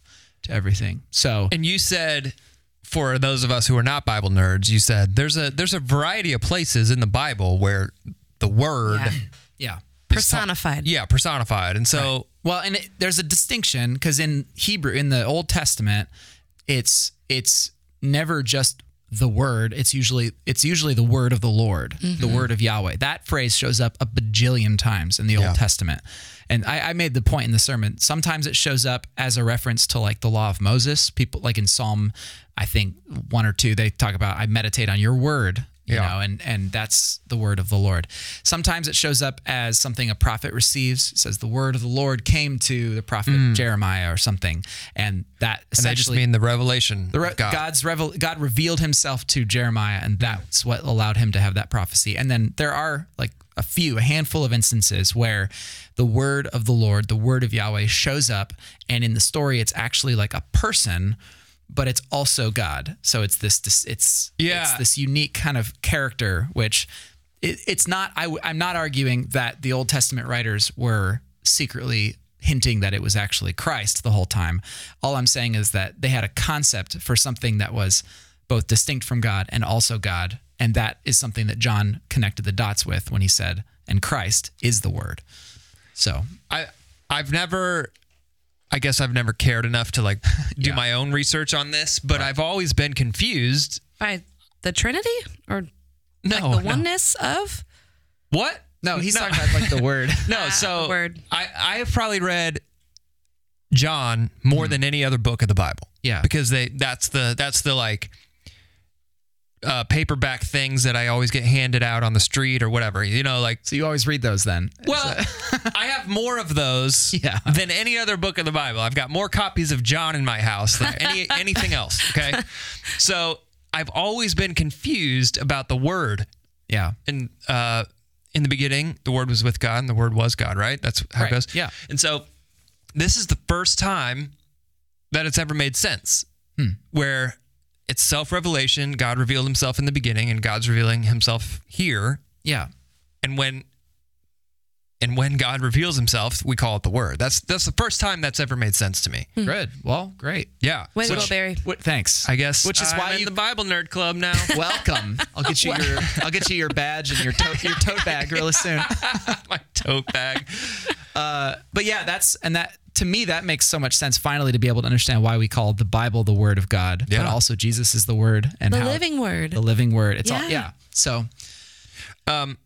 to everything so And you said, for those of us who are not Bible nerds, you said there's a there's a variety of places in the Bible where the word, Yeah. yeah Personified. yeah, personified. And so Well, and it, there's a distinction because in Hebrew, in the Old Testament, it's it's never just the word. It's usually it's usually the word of the Lord, the mm-hmm. word of Yahweh. That phrase shows up a bajillion times in the Yeah. Old Testament. And I, I made the point in the sermon. Sometimes it shows up as a reference to like the law of Moses. People like in Psalm, I think one or two, they talk about I meditate on your word you Yeah. know, and and that's the word of the Lord. Sometimes it shows up as something a prophet receives. It says the word of the Lord came to the prophet Jeremiah or something, and that Mm. And they just essentially mean the revelation the re- God. God's revel- God revealed himself to Jeremiah, and that's what allowed him to have that prophecy. And then there are like a few, a handful of instances where the word of the Lord, the word of Yahweh, shows up, and in the story, it's actually like a person, but it's also God. So it's this, this it's Yeah. it's this unique kind of character, which it, it's not. I'm not arguing that the Old Testament writers were secretly hinting that it was actually Christ the whole time. All I'm saying is that they had a concept for something that was both distinct from God and also God, and that is something that John connected the dots with when he said, "And Christ is the Word." So I I've never I guess I've never cared enough to like do Yeah. my own research on this, but I've always been confused. By the Trinity or No, like the oneness of? What? no, he's talking about like the Word. No, ah, so the word. I I have probably read John more hmm. than any other book of the Bible. Yeah. because they that's the that's the like uh, paperback things that I always get handed out on the street or whatever. You know, like So you always read those then? well, I have more of those Yeah. than any other book of the Bible. I've got more copies of John in my house than any anything else. Okay, so I've always been confused about the word. yeah, And uh, in the beginning, the word was with God, and the word was God. Right? That's how Right, it goes. yeah. And so this is the first time that it's ever made sense, Hmm. where it's self revelation. God revealed Himself in the beginning, and God's revealing Himself here yeah. and when and when God reveals himself, we call it the word. That's that's the first time that's ever made sense to me. Good. Well, great. Yeah. Way to Which- go, Barry. What, thanks. I guess Which is I'm why in you the Bible nerd club now. welcome. I'll get you your I'll get you your badge and your tote your tote bag really soon. My tote bag. Uh, But yeah, that's and that to me that makes so much sense finally to be able to understand why we call the Bible the word of God, but also Jesus is the word and The how living word. the living word. It's all Yeah. yeah. So Um,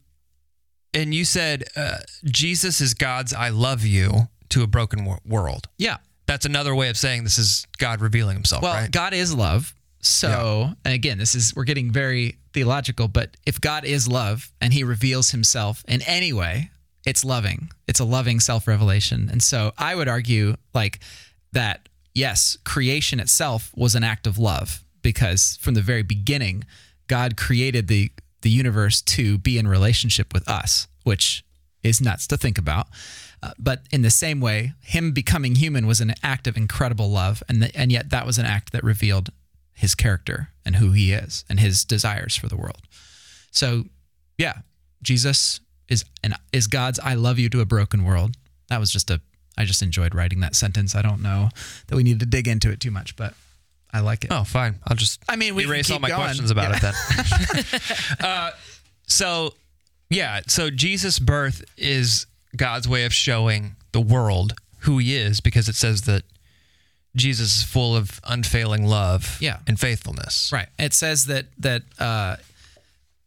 and you said uh, Jesus is God's "I love you" to a broken wor- world. yeah. That's another way of saying this is God revealing Himself. Well, right? God is love. So, and again, this is we're getting very theological, but if God is love and he reveals himself in any way, it's loving. It's a loving self-revelation. And so, I would argue like that yes, creation itself was an act of love because from the very beginning, God created the the universe to be in relationship with us, which is nuts to think about. Uh, but in the same way, him becoming human was an act of incredible love, and the, and yet that was an act that revealed his character and who he is and his desires for the world. So, yeah, Jesus is and is God's "I love you" to a broken world. That was just a. I just enjoyed writing that sentence. I don't know that we need to dig into it too much, but I like it. oh, fine. I'll just I mean, we erase all my going. questions about it then. uh, so, yeah. So Jesus' birth is God's way of showing the world who He is, because it says that Jesus is full of unfailing love Yeah. and faithfulness. Right. It says that that uh,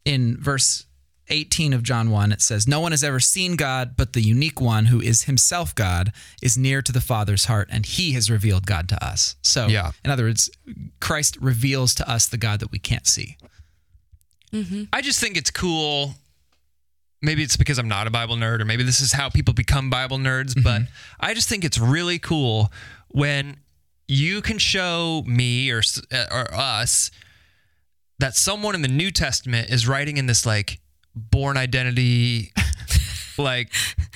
in verse 18 of John 1, it says, No one has ever seen God, but the unique one who is himself God is near to the Father's heart, and he has revealed God to us. So, Yeah. in other words, Christ reveals to us the God that we can't see. I just think it's cool. Maybe it's because I'm not a Bible nerd, or maybe this is how people become Bible nerds, but I just think it's really cool when you can show me or, uh, or us that someone in the New Testament is writing in this like Bourne Identity, like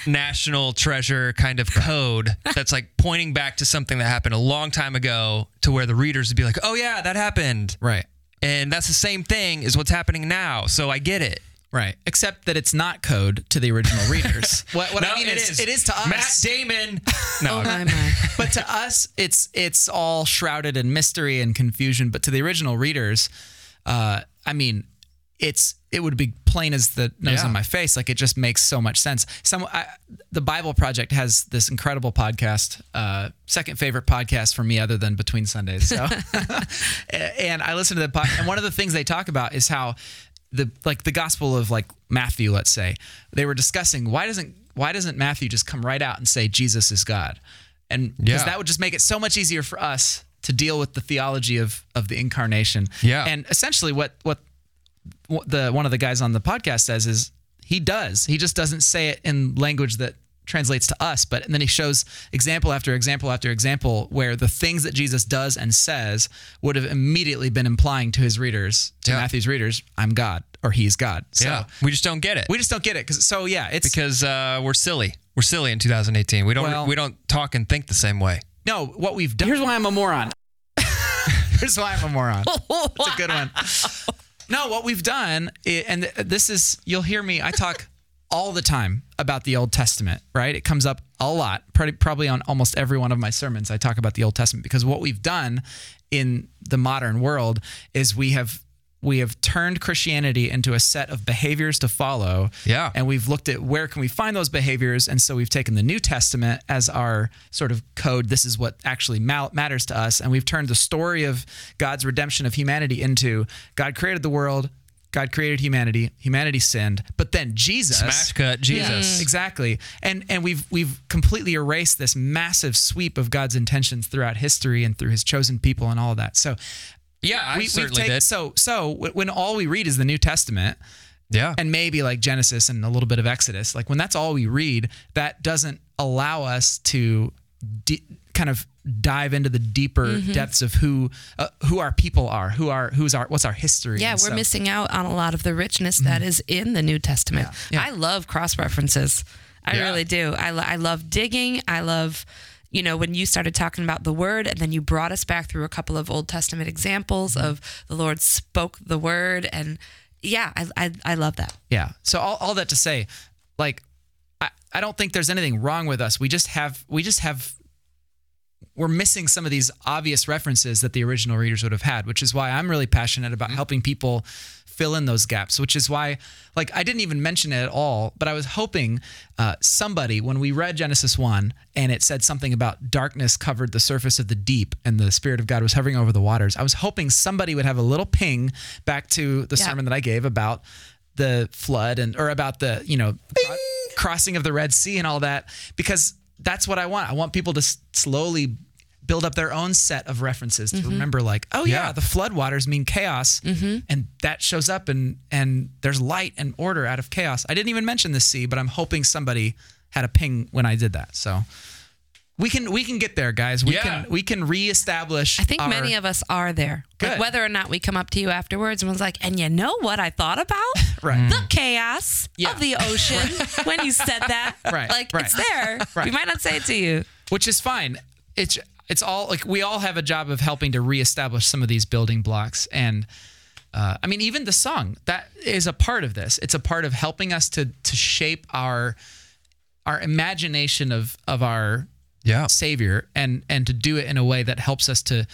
national treasure kind of code that's like pointing back to something that happened a long time ago to where the readers would be like, oh, yeah, that happened. Right. And that's the same thing as what's happening now. So I get it. Right. Except that it's not code to the original readers. what what No, I mean it is, is. it is to us. Matt Damon. No, oh my my. but to us, it's it's all shrouded in mystery and confusion. But to the original readers, uh, I mean, it's it would be plain as the nose Yeah. on my face. Like it just makes so much sense. Some I, the Bible Project has this incredible podcast, uh, second favorite podcast for me, other than Between Sundays. So, and I listen to the podcast, and one of the things they talk about is how the like the Gospel of like Matthew, let's say, they were discussing why doesn't why doesn't Matthew just come right out and say Jesus is God, and because Yeah. that would just make it so much easier for us to deal with the theology of of the incarnation. Yeah. and essentially what what the one of the guys on the podcast says is he does. He just doesn't say it in language that translates to us, but and then he shows example after example after example where the things that Jesus does and says would have immediately been implying to his readers, to Yeah. Matthew's readers, I'm God or he's God. So yeah, we just don't get it we just don't get it because so yeah, it's because uh, we're silly. We're silly in 2018. We don't Well- we don't talk and think the same way. no what we've done. Here's why I'm a moron. Here's why I'm a moron. It's a good one. No, what we've done, and this is, you'll hear me, I talk all the time about the Old Testament, right? It comes up a lot, probably on almost every one of my sermons. I talk about the Old Testament because what we've done in the modern world is we have we have turned Christianity into a set of behaviors to follow. Yeah. And we've looked at where can we find those behaviors, and so we've taken the New Testament as our sort of code. This is what actually ma- matters to us, and we've turned the story of God's redemption of humanity into God created the world, God created humanity, humanity sinned, but then Jesus Smash cut Jesus. exactly and and we've we've completely erased this massive sweep of god's intentions throughout history and through his chosen people and all of that so Yeah, I we, certainly taken did. so so when all we read is the new testament yeah. and maybe like genesis and a little bit of exodus like when that's all we read that doesn't allow us to di- kind of dive into the deeper Mm-hmm. depths of who uh, who our people are who are who's our what's our history Yeah, we're so- missing out on a lot of the richness that is in the New Testament. Yeah. I love cross references. I Yeah. really do. I, lo- I love digging. I love, you know, when you started talking about the word and then you brought us back through a couple of Old Testament examples of the Lord spoke the word. And yeah, I, I, I love that. Yeah. So all, all that to say, like, I, I don't think there's anything wrong with us. We just have we just have we're missing some of these obvious references that the original readers would have had, which is why I'm really passionate about mm-hmm. helping people fill in those gaps. Which is why, like, I didn't even mention it at all, but I was hoping uh, somebody when we read Genesis one and it said something about darkness covered the surface of the deep and the Spirit of God was hovering over the waters. I was hoping somebody would have a little ping back to the Yeah. sermon that I gave about the flood and or about the you know cro- crossing of the Red Sea and all that because that's what I want. I want people to s- slowly build up their own set of references to mm-hmm. remember like oh yeah, Yeah. the floodwaters mean chaos mm-hmm. and that shows up and and there's light and order out of chaos. I didn't even mention the sea, but I'm hoping somebody had a ping when I did that. So we can we can get there guys. We Yeah. can we can reestablish I think our- many of us are there. Like, whether or not we come up to you afterwards and was like, and you know what I thought about? Right. The chaos Yeah. of the ocean when you said that. Right, Like right. it's there. Right. We might not say it to you. which is fine. It's it's all like we all have a job of helping to reestablish some of these building blocks, and uh, I mean even the song that is a part of this. It's a part of helping us to to shape our our imagination of of our Yeah. Savior and and to do it in a way that helps us to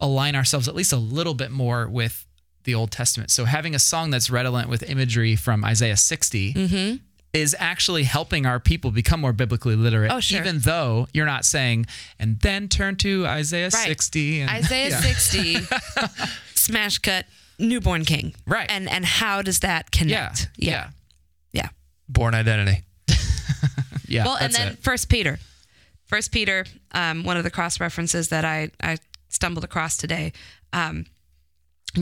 align ourselves at least a little bit more with the Old Testament. So having a song that's redolent with imagery from Isaiah 60 is actually helping our people become more biblically literate. Oh, sure. Even though you're not saying, and then turn to Isaiah Right. 60. And, Isaiah Yeah. 60, smash cut, newborn king. Right. And and how does that Yeah. connect? Yeah. Yeah. Bourne Identity. Yeah. Well, and then it. First Peter, First Peter, um, one of the cross references that I I stumbled across today. Um,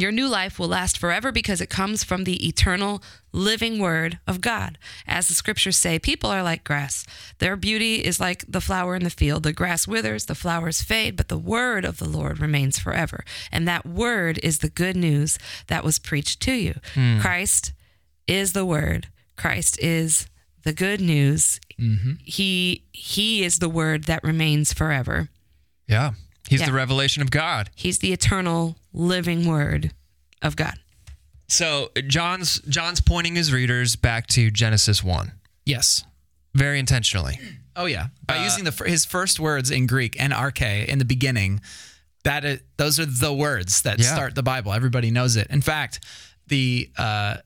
your new life will last forever because it comes from the eternal living word of God. As the scriptures say, people are like grass. Their beauty is like the flower in the field. The grass withers, the flowers fade, but the word of the Lord remains forever. And that word is the good news that was preached to you. Hmm. Christ is the word. Christ is the good news. Mm-hmm. He he is the word that remains forever. Yeah. He's Yeah. the revelation of God. He's the eternal living word of God. So John's John's pointing his readers back to Genesis 1 yes. very intentionally. Oh yeah, by Uh, using the his first words in Greek en arche in the beginning, that is, those are the words that Yeah. start the Bible. Everybody knows it. In fact, the uh,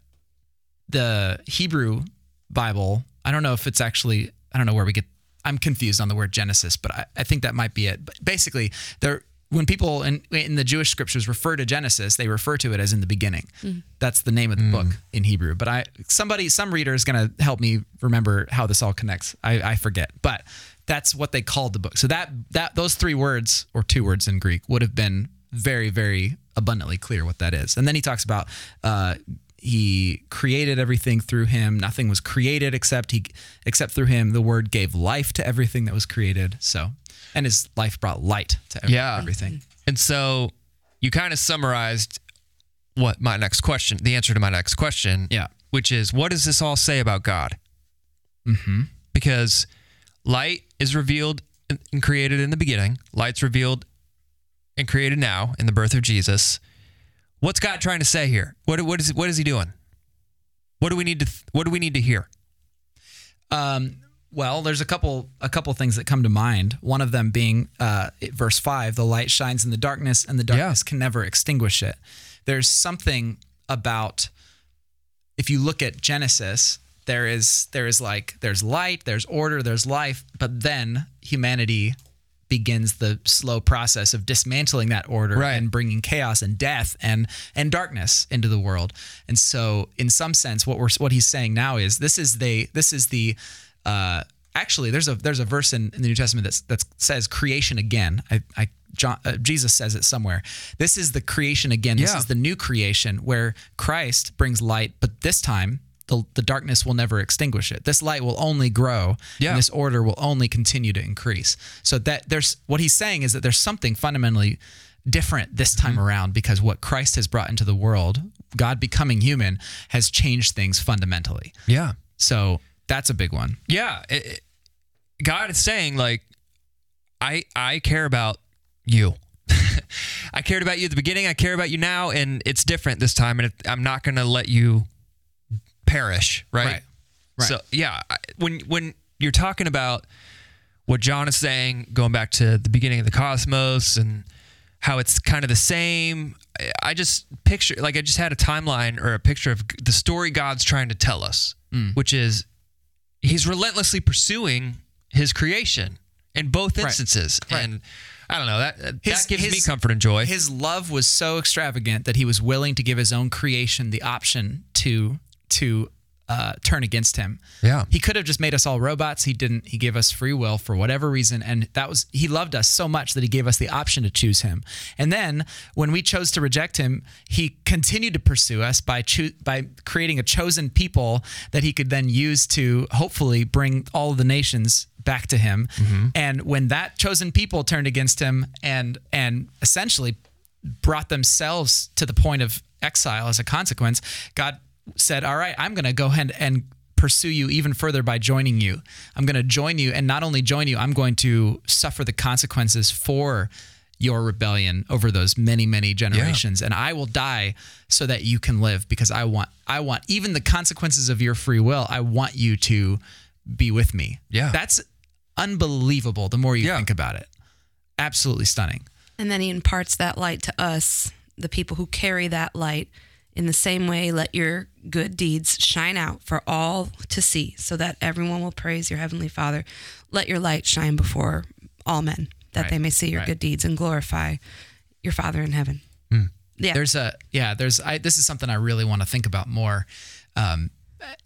the Hebrew Bible. I don't know if it's actually. I don't know where we get. I'm confused on the word Genesis, but I, I think that might be it. But basically, there when people in in the Jewish scriptures refer to Genesis, they refer to it as in the beginning. That's the name of the book in Hebrew. But I somebody some reader is going to help me remember how this all connects. I, I forget, but that's what they called the book. So that that those three words or two words in Greek would have been very very abundantly clear what that is. And then he talks about uh, he created everything through him. Nothing was created except he except through him. The word gave life to everything that was created. So, and his life brought light to every, Yeah. everything. And so you kind of summarized what my next question, the answer to my next question. Yeah. Which is, what does this all say about God? Mm-hmm. Because light is revealed and and created in the beginning, light's revealed and created now in the birth of Jesus. What's God trying to say here? What, what, is, what is he doing? What do we need to, what do we need to hear? Um, well, there's a couple a couple things that come to mind. One of them being uh, verse five: "The light shines in the darkness, and the darkness can never extinguish it." There's something about if you look at Genesis, there is there is like there's light, there's order, there's life, but then humanity begins the slow process of dismantling that order Right. and bringing chaos and death and and darkness into the world. And so, in some sense, what we're what he's saying now is this is the this is the uh, actually there's a there's a verse in, in the New Testament that's that says creation again. I, I John, uh, Jesus says it somewhere. This is the creation again. This Yeah. is the new creation where Christ brings light, but this time the, the darkness will never extinguish it. This light will only grow, Yeah. and this order will only continue to increase. So that there's what he's saying is that there's something fundamentally different this time Mm-hmm. around because what Christ has brought into the world, God becoming human, has changed things fundamentally. Yeah. So that's a big one. Yeah, it, it- God is saying like, I I care about you. I cared about you at the beginning. I care about you now, and it's different this time. And I'm not going to let you perish. Right. Right. Right. So yeah, when when you're talking about what John is saying, going back to the beginning of the cosmos and how it's kind of the same. I- just picture like I just had a timeline or a picture of the story God's trying to tell us, Mm. which is he's relentlessly pursuing his creation in both instances. Right. And I don't know that that His- gives me comfort and joy. His love was so extravagant that he was willing to give his own creation the option to to uh, turn against him. Yeah. He could have just made us all robots. He didn't. He gave us free will for whatever reason, and that was he loved us so much that he gave us the option to choose him. And then when we chose to reject him, he continued to pursue us by choo- by creating a chosen people that he could then use to hopefully bring all of the nations back to him. And when that chosen people turned against him and and essentially brought themselves to the point of exile as a consequence, God said, All right, I'm going to go ahead and pursue you even further by joining you. I'm going to join you. And not only join you, I'm going to suffer the consequences for your rebellion over those many many generations and I will die so that you can live because I want I want even the consequences of your free will I want you to be with me. Yeah. That's unbelievable the more you Yeah. think about it. Absolutely stunning. And then he imparts that light to us, the people who carry that light. In the same way, let your good deeds shine out for all to see, so that everyone will praise your heavenly Father. Let your light shine before all men, that Right, they may see your right. good deeds and glorify your Father in heaven. Yeah. There's a yeah. There's I. This is something I really want to think about more, um,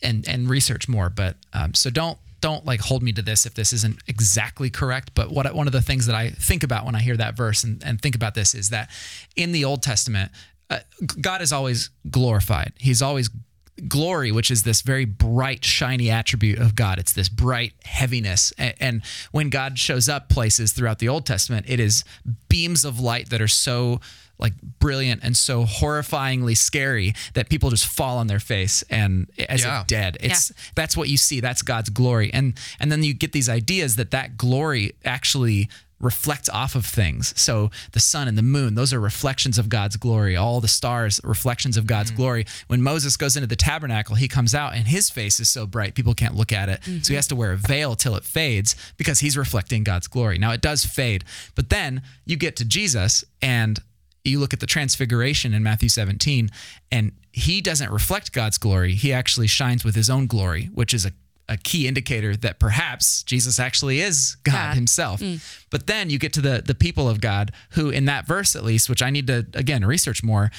and and research more. But um, so don't don't like hold me to this if this isn't exactly correct. But what one of the things that I think about when I hear that verse and, and think about this is that in the Old Testament, uh, God is always glorified. He's always glory, which is this very bright, shiny attribute of God. It's this bright heaviness. A- And when God shows up places throughout the Old Testament, it is beams of light that are so like brilliant and so horrifyingly scary that people just fall on their face and as Yeah. if dead. It's that's what you see. That's God's glory. And and then you get these ideas that that glory actually reflects off of things. So the sun and the moon, those are reflections of God's glory. All the stars, reflections of God's mm. glory. When Moses goes into the tabernacle, he comes out and his face is so bright people can't look at it. So he mm-hmm. has to wear a veil till it fades because he's reflecting God's glory. Now it does fade, but then you get to Jesus and you look at the transfiguration in Matthew 17 and he doesn't reflect God's glory. He actually shines with his own glory, which is a a key indicator that perhaps Jesus actually is God, God. himself. Mm. But then you get to the the people of God who in that verse at least, which I need to again research more,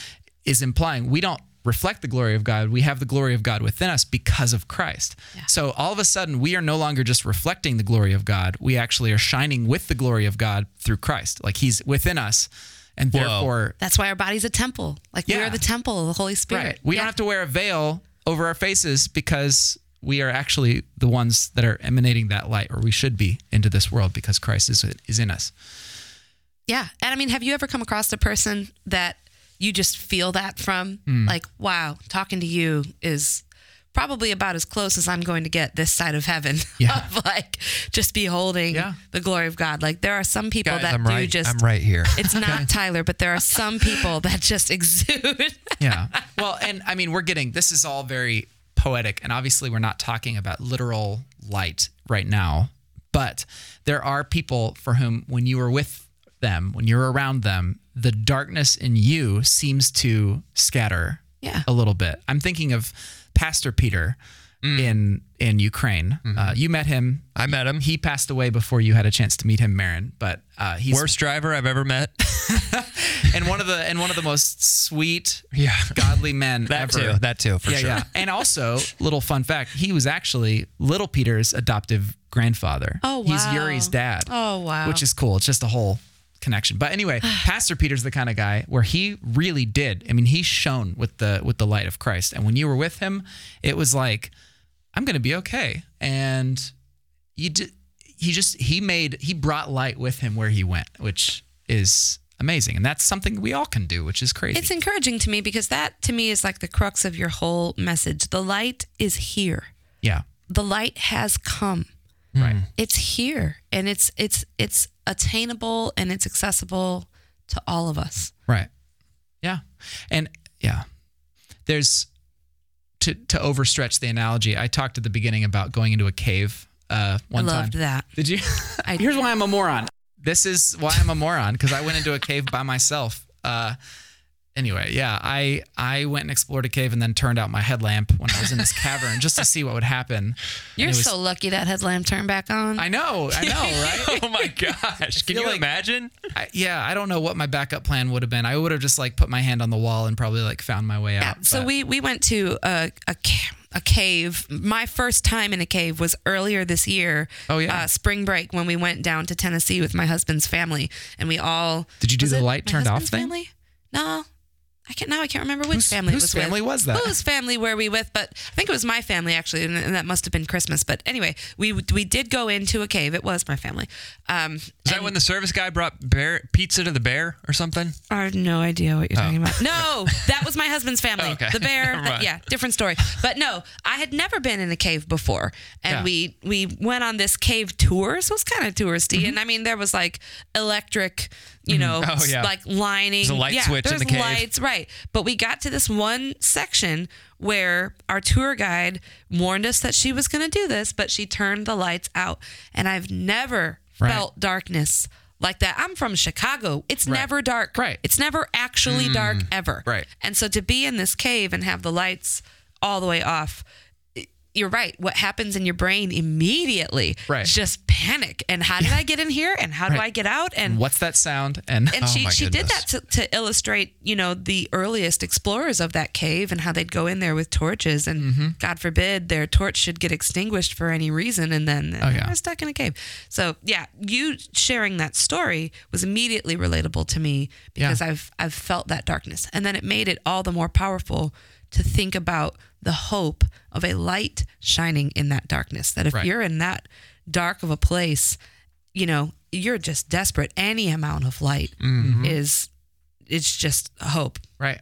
is implying we don't reflect the glory of God. We have the glory of God within us because of Christ. So all of a sudden we are no longer just reflecting the glory of God. We actually are shining with the glory of God through Christ. Like he's within us and Whoa. therefore That's why our body's a temple. Like Yeah. we're the temple of the Holy Spirit. Right. We Yeah. don't have to wear a veil over our faces because we are actually the ones that are emanating that light, or we should be into this world because Christ is is in us. Yeah. And I mean, have you ever come across a person that you just feel that from? Hmm. Like, wow, talking to you is probably about as close as I'm going to get this side of heaven. Yeah. of like just beholding Yeah. the glory of God. Like there are some people Guys, that I'm do right. just I'm right here. It's not Tyler, but there are some people that just exude. Yeah. well, and I mean, we're getting this is all very poetic, and obviously, we're not talking about literal light right now, but there are people for whom, when you are with them, when you're around them, the darkness in you seems to scatter Yeah. a little bit. I'm thinking of Pastor Peter in in Ukraine. Uh, you met him. I met him. He passed away before you had a chance to meet him, Maron. But uh, he's Worst driver I've ever met. and one of the and one of the most sweet, Yeah. godly men That ever. too. That too, for yeah, sure. yeah. And also, little fun fact: he was actually little Peter's adoptive grandfather. Oh, wow! He's. Yuri's dad. Oh, wow. Which is cool. It's just a whole connection. But anyway, Pastor Peter's the kind of guy where he really did. I mean, he shone with the with the light of Christ, and when you were with him, it was like, I'm going to be okay. And you did. He just he made he brought light with him where he went, which is amazing, and that's something we all can do, which is crazy. It's encouraging to me because that to me is like the crux of your whole message. The light is here. yeah, The light has come. right. Hmm. It's here and it's it's it's attainable and it's accessible to all of us. Right. Yeah. And yeah. There's to to overstretch the analogy. I talked at the beginning about going into a cave uh one I loved time. that. Did you? I- Here's why I'm a moron. This is why I'm a moron because I went into a cave by myself. Uh anyway, yeah, I I went and explored a cave and then turned out my headlamp when I was in this cavern just to see what would happen. You're was- so lucky that headlamp turned back on. I know, I know, right? oh my gosh. Can you like- imagine? I, yeah, I don't know what my backup plan would have been. I would have just like put my hand on the wall and probably like found my way Yeah. out. So but- we we went to a a, ca- a cave. My first time in a cave was earlier this year. Oh, yeah. uh, spring break when we went down to Tennessee with my husband's family, and we all. Did you do the light turned off thing? Family? No. I can't now. I can't remember which Whose- family it whose was family with. was that? Whose family were we with? But I think it was my family actually, and, and that must have been Christmas. But anyway, we we did go into a cave. It was my family. Um, Is that when the service guy brought bear pizza to the bear or something? I have no idea what you're talking about. No, that was my husband's family. Okay. The bear. Never mind. yeah, different story. But no, I had never been in a cave before, and Yeah. we we went on this cave tour. So it was kind of touristy, Mm-hmm. and I mean there was like electric, you mm-hmm. know, Oh, yeah. like lining. There's a light yeah, switch in there's the cave. lights, right? But we got to this one section where our tour guide warned us that she was going to do this, but she turned the lights out, and I've never Right. felt darkness. Like that. I'm from Chicago. It's Right. never dark. Right. It's never actually dark mm. ever. Right. And so to be in this cave and have the lights all the way off, you're right. What happens in your brain immediately Right. is just panic. And how did I get in here? And how do I get out? And What's that sound? And, and Oh she she did that to, to illustrate, you know, the earliest explorers of that cave and how they'd go in there with torches and Mm-hmm. God forbid their torch should get extinguished for any reason and then Oh, yeah. they're stuck in a cave. So yeah, you sharing that story was immediately relatable to me because Yeah. I've I've felt that darkness. And then it made it all the more powerful to think about the hope of a light shining in that darkness. That if Right. you're in that dark of a place, you know, you're just desperate. Any amount of light Mm-hmm. is it's just hope, right.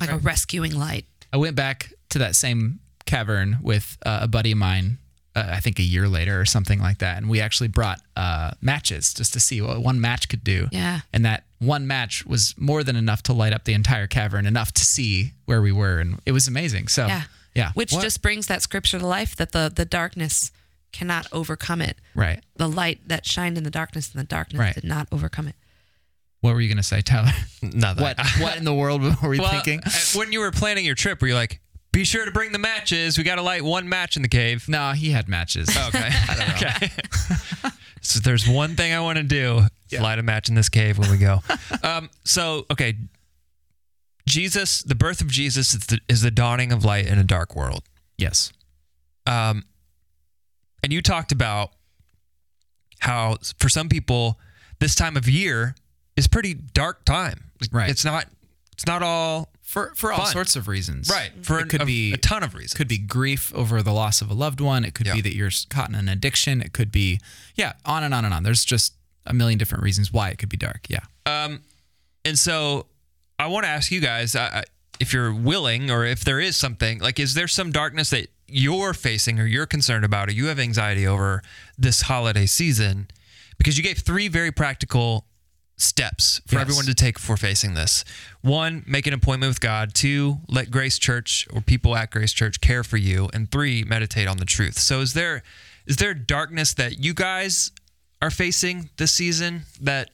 like a rescuing light. I went back to that same cavern with uh, a buddy of mine. Uh, I think a year later or something like that, and we actually brought uh, matches just to see what one match could do. Yeah. and that one match was more than enough to light up the entire cavern, enough to see where we were, and it was amazing. So, Yeah. yeah, Which What- just brings that scripture to life that the the darkness cannot overcome it. right. The light that shined in the darkness and the darkness Right. did not overcome it. What were you gonna say, Tyler? Nothing. what What in the world were we Well, thinking? uh, when you were planning your trip, were you like, be sure to bring the matches. We got to light one match in the cave. No, he had matches. Okay. okay. so there's one thing I want to do: is light a match in this cave when we go. um, so okay, Jesus, the birth of Jesus is the, is the dawning of light in a dark world. Yes. Um, and you talked about how for some people this time of year is pretty dark time. Right. It's not. It's not all for for all Fun. sorts of reasons. right. For it could a, be a ton of reasons. could be grief over the loss of a loved one. It could Yeah. be that you're caught in an addiction. It could be yeah, on and on and on. There's just a million different reasons why it could be dark. Yeah. Um, And so I want to ask you guys uh, if you're willing or if there is something like, is there some darkness that you're facing or you're concerned about or you have anxiety over this holiday season? Because you gave three very practical steps for Yes. everyone to take for facing this. One, make an appointment with God. Two, let Grace Church or people at Grace Church care for you. And three, meditate on the truth. So is there is there darkness that you guys are facing this season that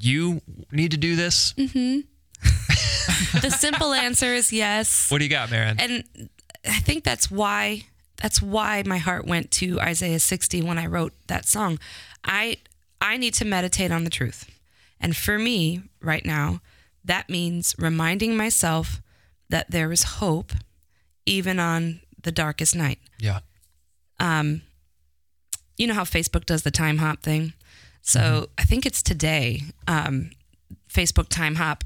you need to do this? Mm-hmm. The simple answer is yes. What do you got, Maron? and I think that's why that's why my heart went to Isaiah 60 when I wrote that song. I I need to meditate on the truth. And for me right now, that means reminding myself that there is hope even on the darkest night. yeah. Um you know how Facebook does the time hop thing? So I think it's today. Um, Facebook time hop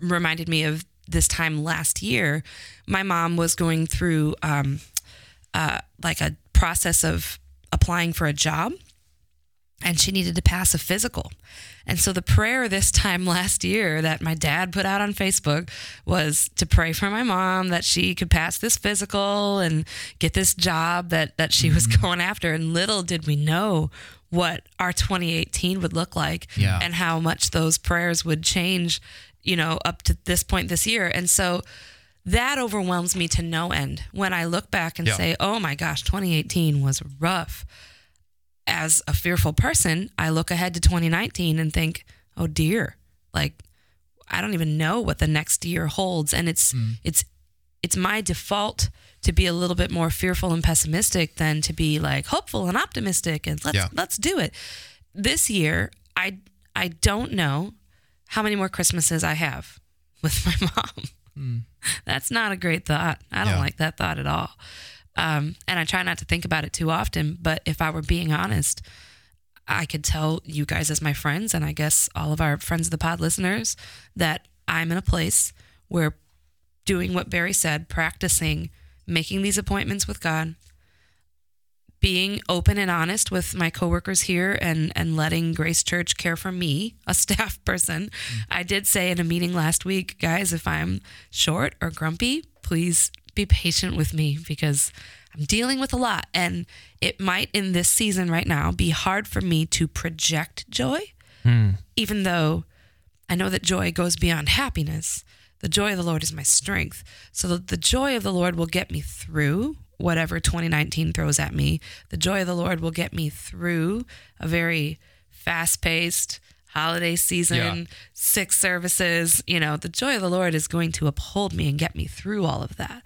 reminded me of this time last year. My mom was going through um, uh, like a process of applying for a job, and she needed to pass a physical. And so the prayer this time last year that my dad put out on Facebook was to pray for my mom that she could pass this physical and get this job that that she was mm-hmm. going after. And little did we know what our 2018 would look like Yeah. and how much those prayers would change, you know, up to this point this year. And so that overwhelms me to no end when I look back and Yeah. say, "Oh my gosh, 2018 was rough." As a fearful person, I look ahead to 2019 and think, "Oh dear, like I don't even know what the next year holds." And it's mm. it's it's my default to be a little bit more fearful and pessimistic than to be like hopeful and optimistic and let's Yeah. let's do it. This year, I I don't know how many more Christmases I have with my mom. Mm. That's not a great thought. I don't Yeah. like that thought at all. Um, and I try not to think about it too often. But if I were being honest, I could tell you guys as my friends, and I guess all of our friends of the pod listeners, that I'm in a place where doing what Barry said, practicing making these appointments with God, being open and honest with my coworkers here and and letting Grace Church care for me, a staff person. I did say in a meeting last week, guys, if I'm short or grumpy, please be patient with me because I'm dealing with a lot and it might in this season right now be hard for me to project joy hmm. even though I know that joy goes beyond happiness. The joy of the Lord is my strength. So the, the joy of the Lord will get me through whatever 2019 throws at me. The joy of the Lord will get me through a very fast paced holiday season, Yeah. six services. You know, the joy of the Lord is going to uphold me and get me through all of that.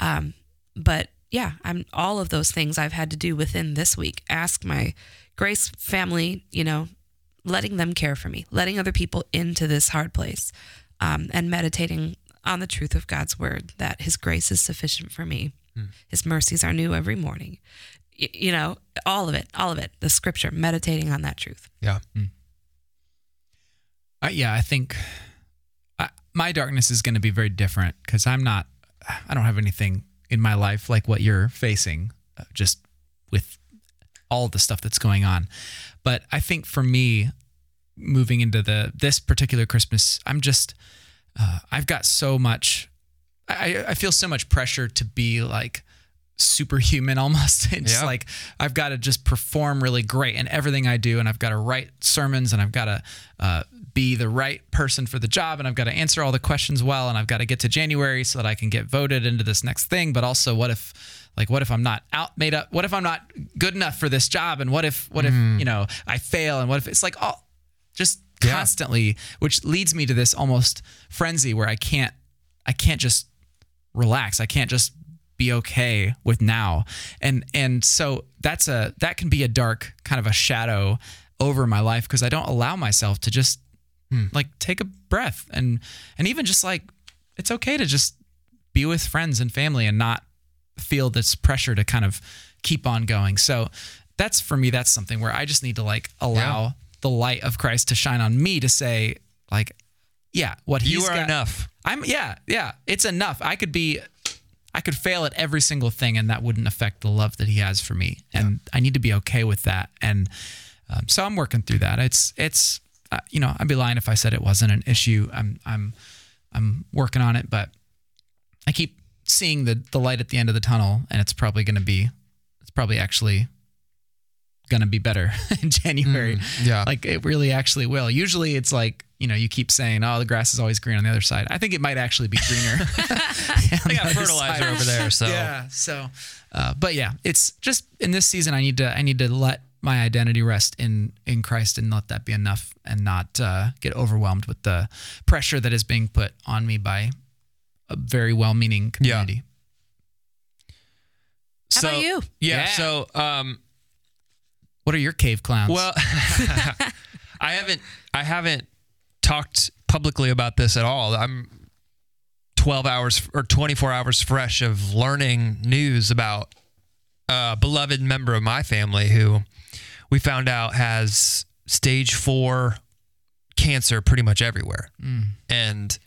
Um, but yeah, I'm all of those things I've had to do within this week. Ask my Grace family, you know, letting them care for me, letting other people into this hard place, um, and meditating on the truth of God's word that His grace is sufficient for me. His mercies are new every morning. Y- you know, all of it, all of it, the scripture, meditating on that truth. Yeah. Yeah, I think I, my darkness is going to be very different because I'm not, I don't have anything in my life like what you're facing, uh, just with all the stuff that's going on. But I think for me, moving into the this particular Christmas, I'm just, uh, I've got so much, I, I feel so much pressure to be like superhuman almost. It's like I've got to just perform really great in everything I do, and I've got to write sermons, and I've got to uh, be the right person for the job, and I've got to answer all the questions well, and I've got to get to January so that I can get voted into this next thing. But also, what if, like, what if I'm not out made up? What if I'm not good enough for this job? And what if, what if you know I fail? And what if it's like all just Yeah. constantly, which leads me to this almost frenzy where I can't, I can't just relax. I can't just be okay with now. And and so that's a that can be a dark kind of a shadow over my life because I don't allow myself to just hmm. like take a breath and and even just like it's okay to just be with friends and family and not feel this pressure to kind of keep on going. So that's for me that's something where I just need to like allow the light of Christ to shine on me to say, like, yeah, what he's You are got- enough. I'm yeah, yeah. It's enough. I could be I could fail at every single thing and that wouldn't affect the love that he has for me. And I need to be okay with that. And um, so I'm working through that. It's it's uh, you know, I'd be lying if I said it wasn't an issue. I'm I'm I'm working on it, but I keep seeing the the light at the end of the tunnel and it's probably going to be it's probably actually going to be better in January. yeah. Like it really actually will. Usually it's like, you know, you keep saying, oh, the grass is always green on the other side. I think it might actually be greener. They got fertilizer over there, so Yeah. So, uh, but yeah, it's just in this season, I need to, I need to let my identity rest in, in Christ and let that be enough and not uh, get overwhelmed with the pressure that is being put on me by a very well-meaning community. How so, about you? Yeah, Yeah. So, um, What are your cave clowns? well, I haven't, I haven't talked publicly about this at all. I'm 12 hours or 24 hours fresh of learning news about a beloved member of my family who we found out has stage four cancer pretty much everywhere. Mm. And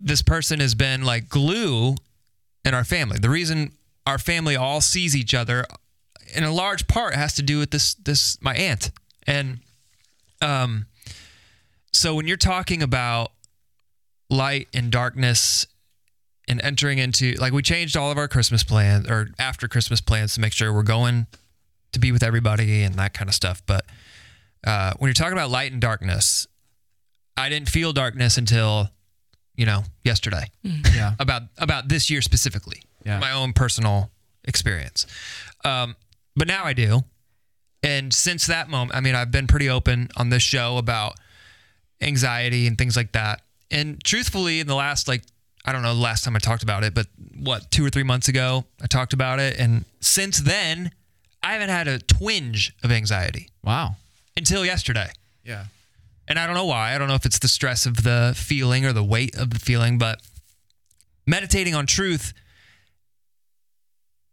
this person has been like glue in our family. The reason our family all sees each other in a large part has to do with this this my aunt. And um so when you're talking about light and darkness and entering into like we changed all of our Christmas plans or after Christmas plans to make sure we're going to be with everybody and that kind of stuff. But uh, when you're talking about light and darkness, I didn't feel darkness until you know yesterday yeah. about about this year specifically. Yeah. My own personal experience. Um, but now I do. And since that moment, I mean, I've been pretty open on this show about anxiety and things like that. And truthfully, in the last like I don't know the last time I talked about it, but what two or three months ago I talked about it, and since then I haven't had a twinge of anxiety Wow. until yesterday. Yeah. And I don't know why. I don't know if it's the stress of the feeling or the weight of the feeling, but meditating on truth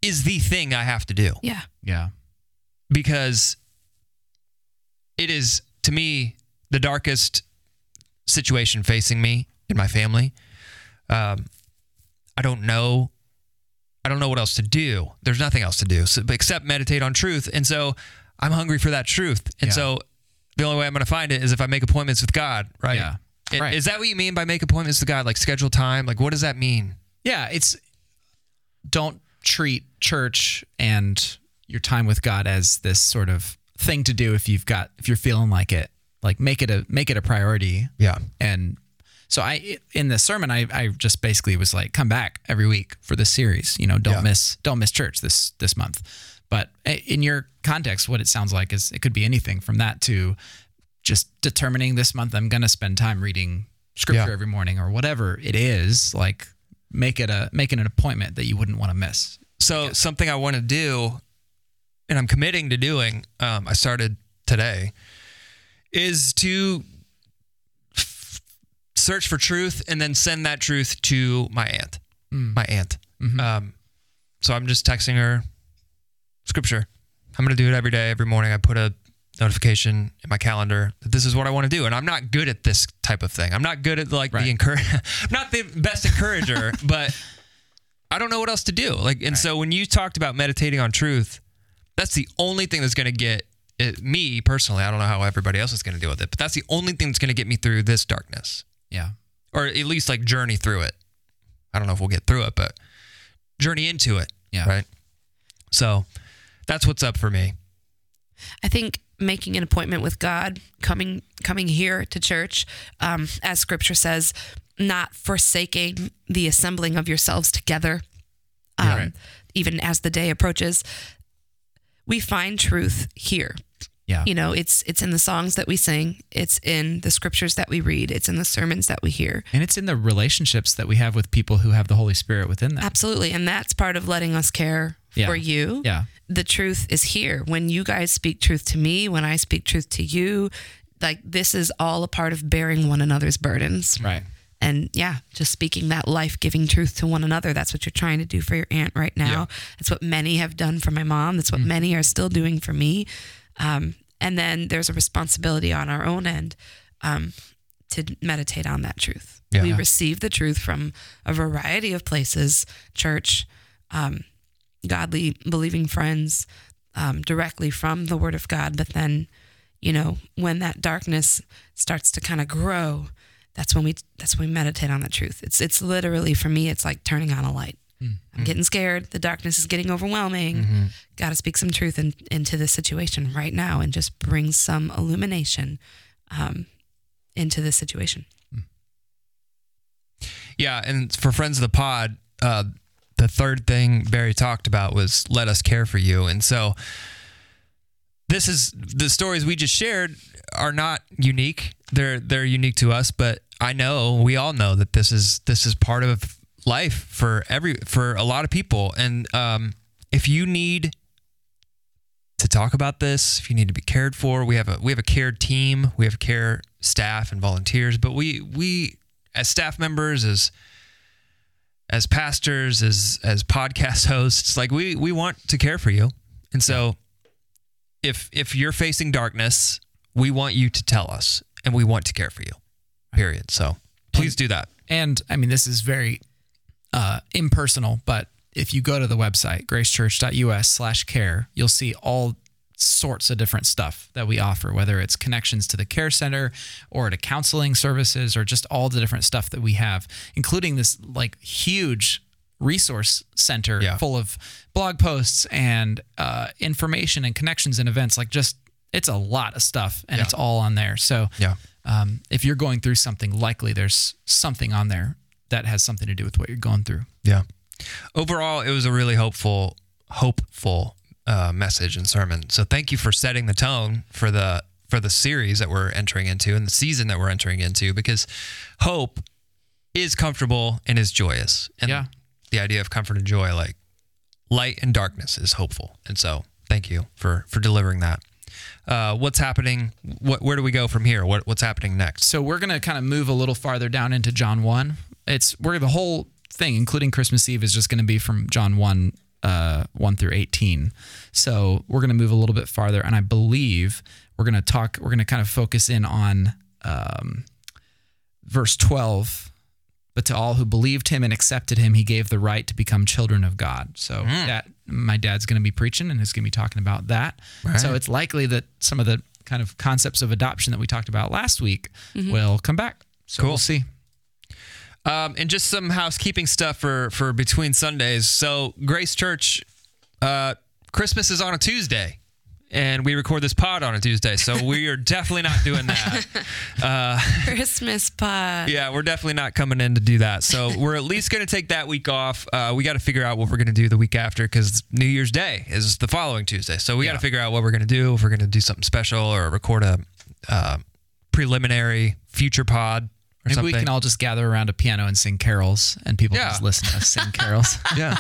is the thing I have to do Yeah. Yeah. because it is, to me, the darkest situation facing me and my family. Um, I don't know. I don't know what else to do. There's nothing else to do so, except meditate on truth. And so I'm hungry for that truth. And Yeah. so the only way I'm going to find it is if I make appointments with God, right? Yeah. And Right. Is that what you mean by make appointments with God? Like schedule time? Like what does that mean? Yeah, it's don't treat church and your time with God as this sort of thing to do if you've got if you're feeling like it. Like make it a make it a priority. Yeah. And so I in the sermon I I just basically was like come back every week for this series, you know, don't Yeah. miss don't miss church this this month. But eh, in your context what it sounds like is it could be anything from that to just determining this month I'm going to spend time reading scripture Yeah. every morning or whatever it is, like make it a make it an appointment that you wouldn't want to miss. So something I want to do, and I'm committing to doing. Um, I started today, is to f- search for truth and then send that truth to my aunt. My aunt. Um, so I'm just texting her scripture. I'm going to do it every day, every morning. I put a notification in my calendar that this is what I want to do. And I'm not good at this type of thing. I'm not good at like the Right. encourage. I'm not the best encourager, but I don't know what else to do. Like, and so when you talked about meditating on truth, that's the only thing that's going to get it, me personally. I don't know how everybody else is going to deal with it, but that's the only thing that's going to get me through this darkness, Yeah. or at least like journey through it. I don't know if we'll get through it, but journey into it. Yeah. Right. So that's what's up for me. I think making an appointment with God, coming coming here to church, um, as Scripture says, not forsaking the assembling of yourselves together, um, right. even as the day approaches. We find truth here. Yeah. You know, it's it's in the songs that we sing, it's in the scriptures that we read, it's in the sermons that we hear. And it's in the relationships that we have with people who have the Holy Spirit within them. Absolutely, and that's part of letting us care Yeah. for you. Yeah. the truth is here. When you guys speak truth to me, when I speak truth to you, like this is all a part of bearing one another's burdens. Right. And yeah, just speaking that life giving truth to one another. That's what you're trying to do for your aunt right now. Yeah. That's what many have done for my mom. That's what many are still doing for me. Um, and then there's a responsibility on our own end um, to meditate on that truth. Yeah. We receive the truth from a variety of places, church, um, godly believing friends, um, directly from the Word of God. But then, you know, when that darkness starts to kind of grow, that's when we that's when we meditate on the truth. It's it's literally for me, it's like turning on a light. I'm getting scared. The darkness is getting overwhelming. Got to speak some truth in, into this situation right now and just bring some illumination um, into this situation. Yeah, and for friends of the pod, uh, the third thing Barry talked about was let us care for you, and so this is the stories we just shared are not unique. They're they're unique to us, but I know we all know that this is this is part of life for every for a lot of people, and um, if you need to talk about this, if you need to be cared for, we have a we have a care team, we have care staff and volunteers, but we we as staff members as as pastors as as podcast hosts, like we we want to care for you. And so if if you're facing darkness, we want you to tell us and we want to care for you. Period. So please do that. And I mean, this is very uh, impersonal, but if you go to the website, gracechurch.us slash care, you'll see all sorts of different stuff that we offer, whether it's connections to the care center or to counseling services or just all the different stuff that we have, including this like huge resource center Yeah. full of blog posts and uh, information and connections and events. Like just, it's a lot of stuff and Yeah. it's all on there. So Yeah. um, if you're going through something, likely there's something on there that has something to do with what you're going through. Yeah. Overall, it was a really hopeful, hopeful uh, message and sermon. So thank you for setting the tone for the for the series that we're entering into and the season that we're entering into because hope is comfortable and is joyous. And Yeah. the idea of comfort and joy, like light and darkness, is hopeful. And so thank you for for delivering that. Uh, what's happening? What where do we go from here? What what's happening next? So we're gonna kind of move a little farther down into John one. It's where the whole thing, including Christmas Eve, is just going to be from John one, uh, one through eighteen. So we're going to move a little bit farther, and I believe we're going to talk. We're going to kind of focus in on um, verse twelve. But to all who believed him and accepted him, he gave the right to become children of God. So that my dad's going to be preaching and is going to be talking about that. So it's likely that some of the kind of concepts of adoption that we talked about last week will come back. So Cool. we'll see. Um, and just some housekeeping stuff for for between Sundays. So Grace Church, uh, Christmas is on a Tuesday, and we record this pod on a Tuesday. So we are definitely not doing that. Christmas pod. Yeah, we're definitely not coming in to do that. So we're at least going to take that week off. Uh, we got to figure out what we're going to do the week after because New Year's Day is the following Tuesday. So we got to figure out what we're going to do. If we're going to do something special or record a uh, preliminary future pod or Maybe something. we can all just gather around a piano and sing carols, and people Yeah. just listen to us sing carols. yeah.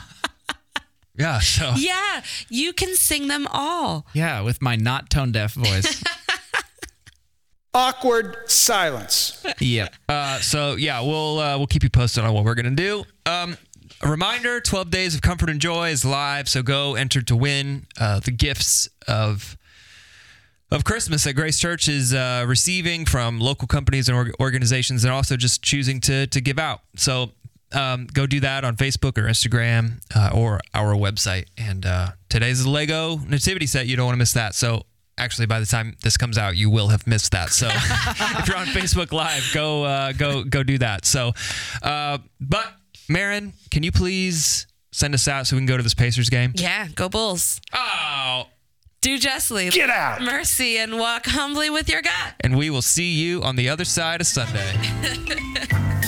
Yeah. So Yeah, you can sing them all. yeah, with my not tone deaf voice. Awkward silence. yep. Uh, so yeah, we'll uh, we'll keep you posted on what we're gonna do. Um, a reminder: Twelve Days of Comfort and Joy is live, so go enter to win uh, the gifts of of Christmas that Grace Church is uh, receiving from local companies and org- organizations, and also just choosing to to give out. So. Um, go do that on Facebook or Instagram uh, or our website. And uh, today's the Lego nativity set. You don't want to miss that. So actually, by the time this comes out, you will have missed that. So if you're on Facebook Live, go uh, go go do that. So, uh, but Maron, can you please send us out so we can go to this Pacers game? Yeah, go Bulls. Oh, Do justly. Get out. Mercy and walk humbly with your God. and we will see you on the other side of Sunday.